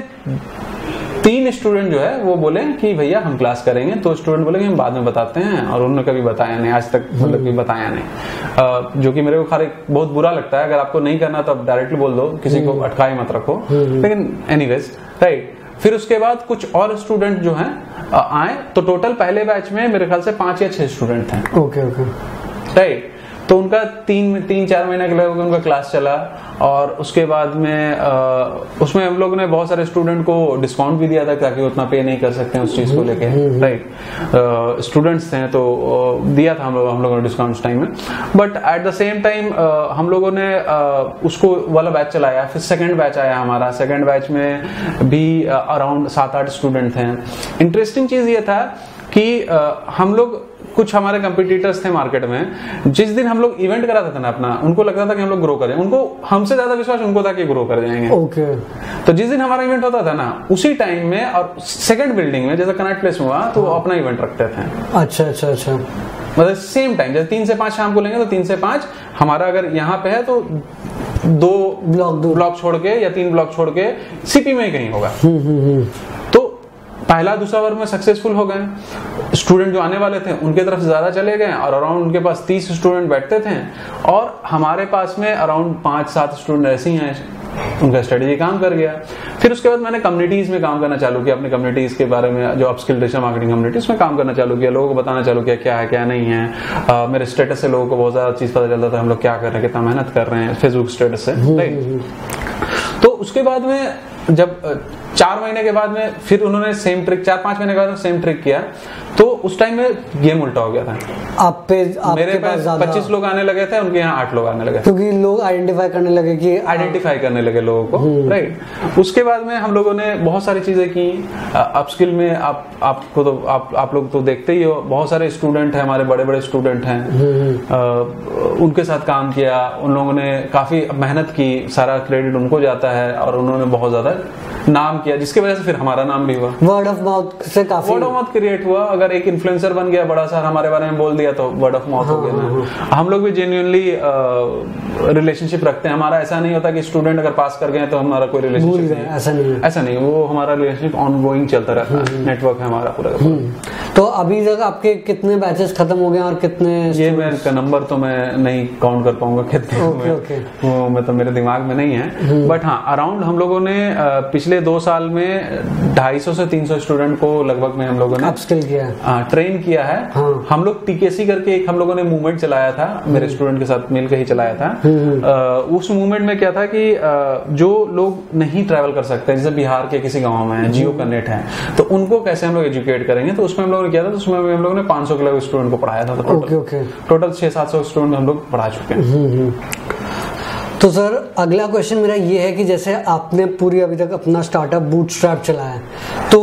तीन स्टूडेंट जो है वो बोले कि भैया हम क्लास करेंगे तो स्टूडेंट बोले कि हम बाद में बताते हैं और उन्होंने कभी बताया नहीं आज तक मतलब कि बताया नहीं। जो कि मेरे को खाली बहुत बुरा लगता है अगर आपको नहीं करना तो आप डायरेक्टली बोल दो किसी को अटकाए मत रखो। लेकिन एनीवेज राइट फिर उसके बाद कुछ और स्टूडेंट जो हैं आए तो टोटल पहले बैच में मेरे ख्याल से पाँच या छह स्टूडेंट थे। ओके ओके राइट तो उनका तीन तीन चार महीने के लगभग उनका क्लास चला और उसके बाद में अ, उसमें हम लोग ने बहुत सारे स्टूडेंट को डिस्काउंट भी दिया था ताकि उतना पे नहीं कर सकते हैं उस चीज़ को लेके। राइट स्टूडेंट्स थे तो दिया था हम लोग हम लोगों ने डिस्काउंट उस टाइम में। But at the same time हम लोगों ने अ, उसको वाला बैच चलाया। फिर सेकेंड बैच आया हमारा। सेकेंड बैच में भी अराउंड सात आठ स्टूडेंट थे इंटरेस्टिंग चीज़ ये था कि अ, हम लोग कुछ हमारे कंपिटिटर्स थे मार्केट में जिस दिन हम लोग इवेंट कराते थे ना अपना उनको लगता था कि हम लोग ग्रो करें। उनको हमसे ज़्यादा विश्वास उनको था कि ग्रो कर जाएँगे। ओके तो जिस दिन हमारा इवेंट होता था ना उसी टाइम में और सेकंड बिल्डिंग में जैसे कनेक्ट प्लेस हुआ तो अपना इवेंट रखते थे। अच्छा अच्छा अच्छा। मतलब सेम टाइम जैसे तीन से पाँच शाम को लेंगे तो तीन से पाँच हमारा अगर यहाँ पे है तो दो ब्लॉक ब्लॉक छोड़ के या तीन ब्लॉक छोड़ के सीपी में ही कहीं होगा। पहला दूसरा वर्ग में सक्सेसफुल हो गए। स्टूडेंट जो आने वाले थे उनके तरफ़ से ज़्यादा चले गए और अराउंड उनके पास तीस स्टूडेंट बैठते थे और हमारे पास में अराउंड पाँच सात स्टूडेंट ऐसे ही हैं उनका स्ट्रेटेजी काम कर गया। फिर उसके बाद मैंने कम्युनिटीज में काम करना चालू किया अपनी कम्युनिटीज के बारे में जो अपस्किल डिजिटल मार्केटिंग कम्युनिटी उसमें काम करना चालू किया लोगों को बताना चालू किया क्या है क्या नहीं है। आ, मेरे स्टेटस से लोगों को बहुत ज़्यादा चीज़ पता चलता था हम लोग क्या कर रहे हैं कितना मेहनत कर रहे हैं फेसबुक स्टेटस से तो उसके बाद में जब चार महीने के बाद में फिर उन्होंने सेम ट्रिक चार पाँच महीने के बाद सेम ट्रिक किया। तो उस टाइम में गेम उल्टा हो गया था। आप पे आप मेरे पास पच्चीस लोग आने लगे थे उनके यहाँ आठ लोग आने लगे। क्योंकि लोग आइडेंटिफाई करने लगे कि आइडेंटिफाई करने लगे लोगों को राइट हम्म। उसके बाद में हम लोगों ने बहुत सारी चीज़ें की। अपस्किल में आप आपको तो आप आप लोग तो देखते ही हो बहुत सारे स्टूडेंट हैं हमारे बड़े बड़े स्टूडेंट हैं। हम्म। उनके साथ काम किया उन लोगों ने काफ़ी मेहनत की सारा क्रेडिट उनको जाता है और उन्होंने बहुत ज़्यादा नाम किया जिसकी वजह से फिर हमारा नाम भी हुआ। वर्ड ऑफ़ माउथ से काफ़ी वर्ड ऑफ़ माउथ क्रिएट हुआ अगर एक इन्फ्लुएंसर बन गया बड़ा सा हमारे बारे में बोल दिया तो वर्ड ऑफ़ माउथ हो गया हाँ, हाँ। हम लोग भी जेन्यूनली रिलेशनशिप रखते हैं। हमारा ऐसा नहीं होता कि स्टूडेंट अगर पास कर गए तो हमारा कोई रिलेशनशिप नहीं ऐसा नहीं ऐसा नहीं वो हमारा रिलेशनशिप ऑन गोइंग चलता रहता है। नेटवर्क है हमारा पूरा हम्म। तो अभी तक आपके कितने बैचेस खत्म हो गए और कितने ये मैं नंबर तो मैं नहीं काउंट कर पाऊँगा कितने ओके ओके। वो मतलब मेरे दिमाग में नहीं है। But hmm. हाँ अराउंड हम लोगों ने पिछले दो साल में 250 से 300 स्टूडेंट को लगभग में हम लोगों ने अपस्किल किया। हाँ ट्रेन किया है। हाँ। हम लोग टीकेसी करके एक हम लोगों ने मूवमेंट चलाया था मेरे स्टूडेंट हम्म। के साथ मिलकर ही चलाया था। हम्म, उस मूवमेंट में क्या था कि आ, जो लोग नहीं ट्रेवल कर सकते जैसे बिहार के किसी गाँव में जियो का नेट है तो उनको कैसे हम लोग एजुकेट करेंगे? तो उसमें हम लोगों ने किया था तो उसमें हम लोग ने 500 किलो स्टूडेंट को पढ़ाया था तो टोटल टोटल छह सात सौ स्टूडेंट हम लोग पढ़ा चुके हैं। तो सर अगला क्वेश्चन मेरा ये है कि जैसे आपने पूरी अभी तक अपना स्टार्टअप बूट स्ट्रैप चलाया है तो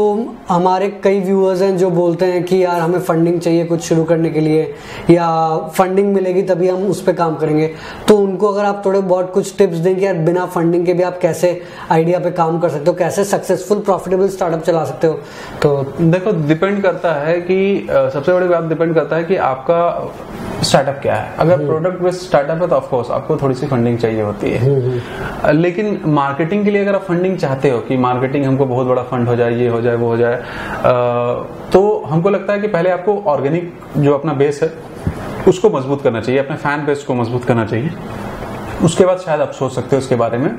हमारे कई व्यूअर्स हैं जो बोलते हैं कि यार हमें फंडिंग चाहिए कुछ शुरू करने के लिए या फंडिंग मिलेगी तभी हम उस पर काम करेंगे। तो उनको अगर आप थोड़े बहुत कुछ टिप्स दें कि यार बिना फंडिंग के भी आप कैसे आइडिया पे काम कर सकते हो कैसे सक्सेसफुल प्रॉफिटेबल स्टार्टअप चला सकते हो तो देखो डिपेंड करता है कि सबसे बड़ी बात डिपेंड करता है कि आपका स्टार्टअप क्या है। अगर प्रोडक्ट बेस्ड स्टार्टअप है तो ऑफकोर्स आपको थोड़ी सी फंडिंग चाहिए। होती है। हम्म, हम्म। लेकिन मार्केटिंग के लिए अगर आप फंडिंग चाहते हो कि मार्केटिंग हमको बहुत बड़ा फंड हो जाए ये हो जाए वो हो जाए तो हमको लगता है कि पहले आपको ऑर्गेनिक जो अपना बेस है उसको मज़बूत करना चाहिए अपने फ़ैन बेस को मज़बूत करना चाहिए। उसके बाद शायद आप सोच सकते हो उसके बारे में।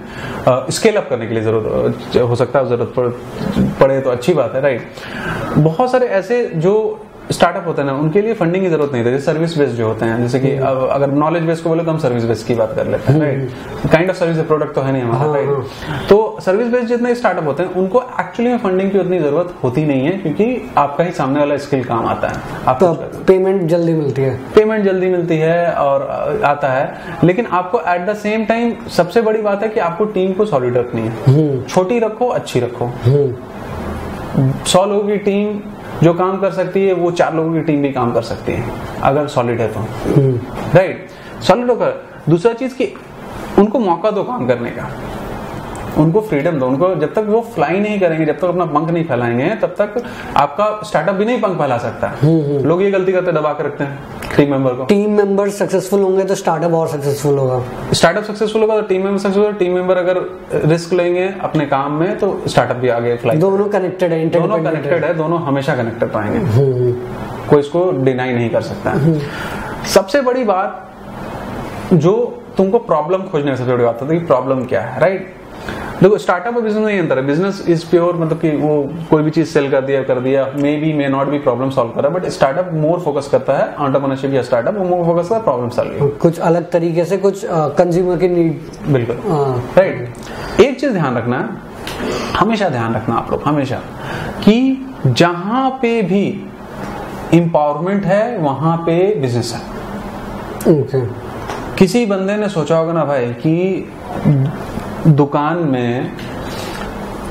स्केल अप करने के लिए ज़रूरत हो सकता है ज़रूरत पड़े तो अच्छी बात है राइट बहुत सारे ऐसे जो स्टार्टअप होते हैं ना उनके लिए फंडिंग की ज़रूरत नहीं थी सर्विस बेस्ड जो होते हैं जैसे कि अब अगर नॉलेज बेस्ड को बोले तो हम सर्विस बेस्ड की बात कर लेते हैं right kind of service product तो है नहीं हमारा राइट हाँ, हाँ। तो सर्विस बेस्ड जितने स्टार्टअप होते हैं उनको एक्चुअली में फंडिंग की उतनी ज़रूरत होती नहीं है क्योंकि आपका ही सामने वाला स्किल काम आता है। आप तो पेमेंट जल्दी मिलती है। पेमेंट जल्दी मिलती है और आता है लेकिन आपको एट द सेम टाइम सबसे बड़ी बात है कि आपको टीम को सॉलिड रखनी है। हम्म। छोटी रखो अच्छी रखो। हम्म। सौ लोगों की टीम जो काम कर सकती है वो चार लोगों की टीम भी काम कर सकती है अगर सॉलिड है तो। राइट सॉलिड होकर दूसरा चीज़ की उनको मौका दो काम करने का। उनको फ्रीडम दो। उनको जब तक वो फ्लाई नहीं करेंगे जब तक अपना पंख नहीं फैलाएँगे तब तक आपका स्टार्टअप भी नहीं पंख फैला सकता। हम्म, हम्म। लोग ये गलती करते दबा के रखते हैं टीम मेंबर को। टीम मेंबर सक्सेसफुल होंगे तो स्टार्टअप और सक्सेसफुल होगा। स्टार्टअप सक्सेसफुल होगा तो team member successful team member अगर रिस्क लेंगे अपने काम में तो स्टार्टअप भी आगे फ्लाई दोनों कनेक्टेड है दोनों कनेक्टेड है दोनों हमेशा कनेक्टेड पाएँगे। हम्म, कोई इसको डिनाई नहीं कर सकता। सबसे बड़ी बात जो तुमको प्रॉब्लम खोजने में सबसे बड़ी बात होती है प्रॉब्लम क्या है राइट देखो स्टार्टअप और बिज़नेस नहीं अंतर है। बिज़नेस इज़ प्योर मतलब कि वो कोई भी चीज़ सेल कर दिया कर दिया maybe may not be problem solve कर रहा है बट स्टार्टअप मोर फोकस करता है ऑन्टरप्रनरशिप या स्टार्टअप मोर फोकस करता है प्रॉब्लम सॉल्व कुछ अलग तरीके से कुछ कंज्यूमर की नीड बिल्कुल। राइट एक चीज़ ध्यान रखना हमेशा ध्यान रखना आप लोग हमेशा कि जहाँ पे भी इंपावरमेंट है वहाँ पे बिज़नेस है। Okay. किसी बंदे ने सोचा होगा ना भाई कि दुकान में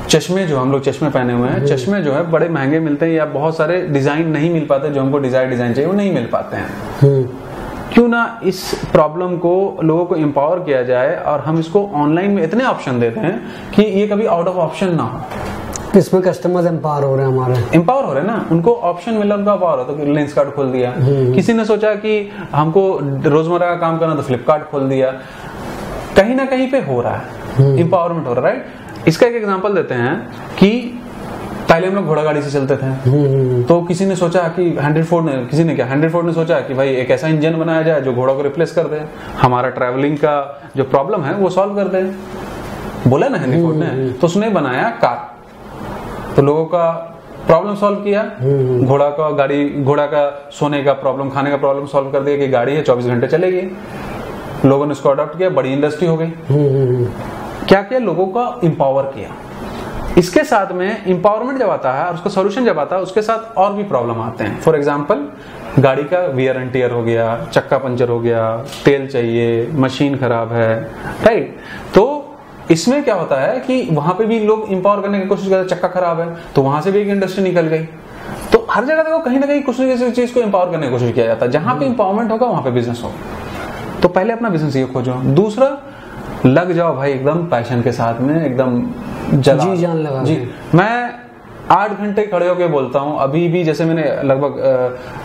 चश्मे जो हम लोग चश्मे पहने हुए हैं चश्मे जो है बड़े महँगे मिलते हैं या बहुत सारे डिज़ाइन नहीं मिल पाते जो हमको डिज़ाइन डिज़ाइन चाहिए वो नहीं मिल पाते हैं। हम्म। क्यों ना इस प्रॉब्लम को लोगों को एम्पावर किया जाए और हम इसको ऑनलाइन में इतने ऑप्शन देते हैं कि ये कभी आउट ऑफ़ ऑप्शन ना हो। इसमें कस्टमर्स एम्पावर हो रहे हैं हमारे। एम्पावर हो रहे हैं ना? उनको ऑप्शन मिला उनका पावर हो तो लेंस कार्ड खोल दिया। हम्म। किसी ने सोचा कि हमको रोज़मर्रा का काम करना तो फ्लिपकार्ट खोल दिया। कहीं ना कहीं पे हो रहा है। Empowerment hmm. हो रहा है राइट इसका एक एग्जांपल देते हैं कि पहले हम लोग घोड़ा गाड़ी से चलते थे। तो किसी ने सोचा कि हंड्रेड फोर्ड ने किसी ने क्या? हंड्रेड फोर्ड ने सोचा कि भाई एक ऐसा इंजन बनाया जाए जो घोड़ा को रिप्लेस कर दे। हमारा ट्रैवलिंग का जो प्रॉब्लम है वो सॉल्व कर दे। बोला ना हेनरी फोर्ड ने? तो उसने बनाया कार तो लोगों का प्रॉब्लम सॉल्व किया। घोड़ा का गाड़ी घोड़ा का सोने का प्रॉब्लम खाने का प्रॉब्लम सॉल्व कर दिया कि गाड़ी है चौबीस घंटे चलेगी। लोगों ने इसको अडॉप्ट किया, बड़ी इंडस्ट्री हो गई। क्या किया? लोगों का इंपावर किया। इसके साथ में इंपावरमेंट जब आता है और उसका सोल्यूशन जब आता है, उसके साथ और भी प्रॉब्लम आते हैं। फॉर एग्ज़ाम्पल गाड़ी का वियर एंड टीयर हो गया, चक्का पंचर हो गया, तेल चाहिए मशीन खराब है राइट तो इसमें क्या होता है कि वहाँ पे भी लोग इंपावर करने की कोशिश करते चक्का खराब है तो वहाँ से भी एक इंडस्ट्री निकल गई। तो हर जगह देखो, कहीं ना कहीं कुछ ना किसी चीज़ को इंपावर करने की कोशिश किया जाता है। जहाँ पे इंपावरमेंट होगा, वहाँ पे बिज़नेस होगा। तो पहले अपना बिज़नेस ये खोजो। दूसरा लग जाओ भाई एकदम पैशन के साथ में एकदम जला। जी जान लगा जी। मैं आठ घंटे खड़े होकर बोलता हूँ। अभी भी जैसे मैंने लगभग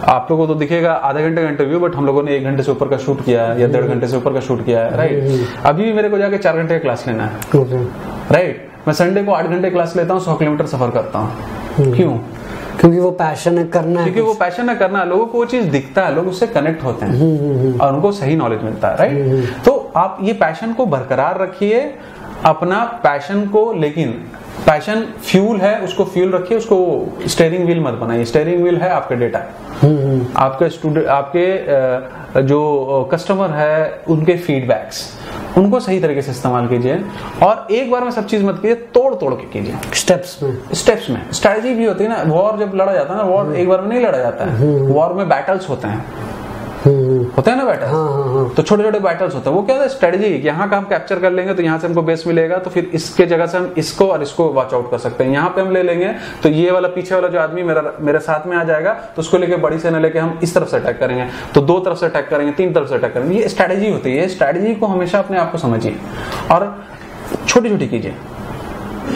आप लोगों को तो दिखेगा आधे घंटे का इंटरव्यू बट हम लोगों ने एक घंटे से ऊपर का शूट किया है या डेढ़ घंटे से ऊपर का शूट किया है राइट। अभी भी मेरे को जाके चार घंटे का क्लास लेना है। राइट मैं संडे को आठ घंटे क्लास लेता हूँ सौ किलोमीटर सफ़र करता हूँ। क्यों? क्योंकि वो पैशन है करना क्योंकि वो पैशन है करना लोगों को वो चीज़ दिखता है लोग उससे कनेक्ट होते हैं। और उनको सही नॉलेज मिलता है राइट तो आप ये पैशन को बरकरार रखिए अपना पैशन को लेकिन पैशन फ्यूल है उसको फ्यूल रखिए उसको स्टेयरिंग व्हील मत बनाइए। स्टेयरिंग व्हील है आपका डेटा आपके स्टूडेंट आपके जो कस्टमर है उनके फीडबैक्स उनको सही तरीके से इस्तेमाल कीजिए और एक बार में सब चीज़ मत कीजिए तोड़ तोड़ के कीजिए। स्टेप्स में। स्टेप्स में। स्ट्रेटजी भी होती है ना वॉर जब लड़ा जाता है ना वॉर एक बार में नहीं लड़ा जाता है। वॉर में बैटल्स होते हैं। होते हैं ना बैटल हाँ, हाँ, हाँ. तो छोटे छोटे बैटल्स होते हैं। वो क्या है स्ट्रेटजी यहाँ का हम कैप्चर कर लेंगे तो यहाँ से हमको बेस मिलेगा तो फिर इसके जगह से हम इसको और इसको वॉच आउट कर सकते हैं। यहाँ पे हम ले लेंगे तो ये वाला पीछे वाला जो आदमी मेरा मेरे साथ में आ जाएगा तो उसको लेके बड़ी से न लेके हम इस तरफ़ से अटैक करेंगे तो दो तरफ़ से अटैक करेंगे तीन तरफ़ से अटैक करेंगे। ये स्ट्रेटेजी होती है। स्ट्रेटेजी को हमेशा अपने आप को समझिए और छोटी छोटी कीजिए।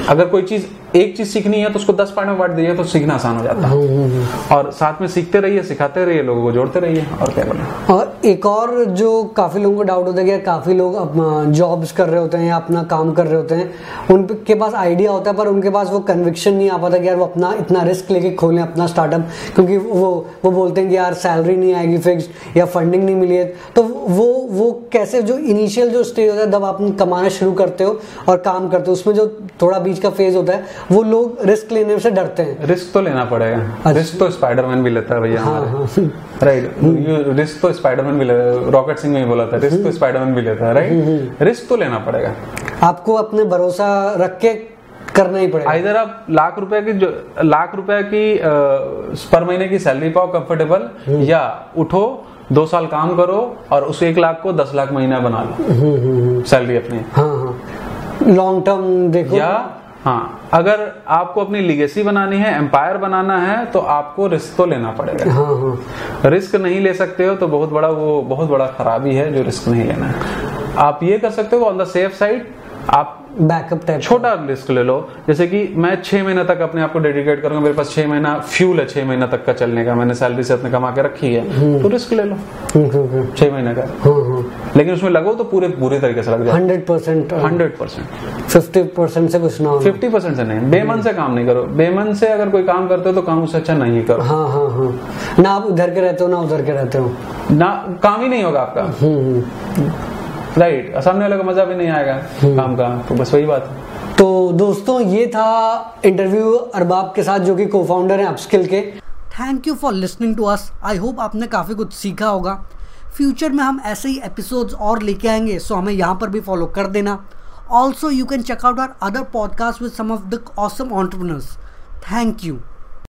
अगर कोई चीज़ एक चीज़ सीखनी है तो उसको दस पार्ट में बांट दीजिए तो सीखना आसान हो जाता है। हम्म, हम्म, हम्म। और साथ में सीखते रहिए सिखाते रहिए लोगों को जोड़ते रहिए और क्या बोले? और एक और जो काफ़ी लोगों को डाउट होता है कि काफ़ी लोग जॉब्स कर रहे होते हैं या अपना काम कर रहे होते हैं उनके पास आइडिया होता है पर उनके पास वो कन्विक्शन नहीं आ पाता कि यार वो अपना इतना रिस्क लेके खोलें अपना स्टार्टअप क्योंकि वो वो बोलते हैं कि यार सैलरी नहीं आएगी फिक्स या फंडिंग नहीं मिली है। तो वो वो कैसे जो इनिशियल जो स्टेज होता है जब आप कमाना शुरू करते हो और काम करते हो उसमें जो थोड़ा बीच का फ़ेज़ होता है वो लोग रिस्क लेने से डरते हैं। रिस्क तो लेना पड़ेगा। अच्छा। रिस्क तो स्पाइडरमैन भी लेता है भैया। हाँ, राइट हाँ। रिस्क तो स्पाइडरमैन भी लेता रॉकेट सिंह में बोला था रिस्क तो स्पाइडरमैन भी लेता है राइट रिस्क तो लेना पड़ेगा। आपको अपने भरोसा रख के करना ही पड़ेगा। इधर आप लाख रुपए की जो लाख रुपए की पर महीने की सैलरी पाओ कंफर्टेबल हम्म। या उठो दो साल काम करो और उस एक लाख को दस लाख महीना बना लो। सैलरी हम्म, हम्म, अपनी। हाँ हाँ। लॉन्ग टर्म देखो। या हाँ अगर आपको अपनी लिगेसी बनानी है एम्पायर बनाना है तो आपको रिस्क तो लेना पड़ेगा हाँ हाँ। रिस्क नहीं ले सकते हो तो बहुत बड़ा वो बहुत बड़ा खराबी है जो रिस्क नहीं लेना है आप ये कर सकते हो ऑन द सेफ़ साइड आप बैकअप टाइप छोटा रिस्क ले लो। जैसे कि मैं छह महीना तक अपने आप को डेडिकेट करूँगा मेरे पास छह महीना फ्यूल है छह महीना तक का चलने का। मैंने सैलरी से अपने कमा के रखी है। हम्म। तो रिस्क ले लो। हम्म, हम्म, छह महीने का। लेकिन उसमें लगो तो पूरे पूरे तरीके से लग जाए hundred percent hundred percent fifty percent से कुछ ना फिफ्टी परसेंट से नहीं। बेमन से काम नहीं करो। बेमन से अगर कोई काम करते हो तो काम उससे अच्छा नहीं करो। हाँ हाँ हाँ। ना आप उधर के रहते हो ना उधर के रहते हो। ना काम ही नहीं होगा आपका। राइट सामने वाले का मज़ा भी नहीं आएगा हम्म। काम का तो बस वही बात। तो दोस्तों ये था इंटरव्यू अरबाब के साथ जो कि को फाउंडर है अपस्किल के। Thank you for listening to us I hope आपने काफ़ी कुछ सीखा होगा। फ्यूचर में हम ऐसे ही एपिसोड्स और लेके आएँगे सो हमें यहाँ पर भी फॉलो कर देना। Also you can check out our other podcast with some of the awesome entrepreneurs thank you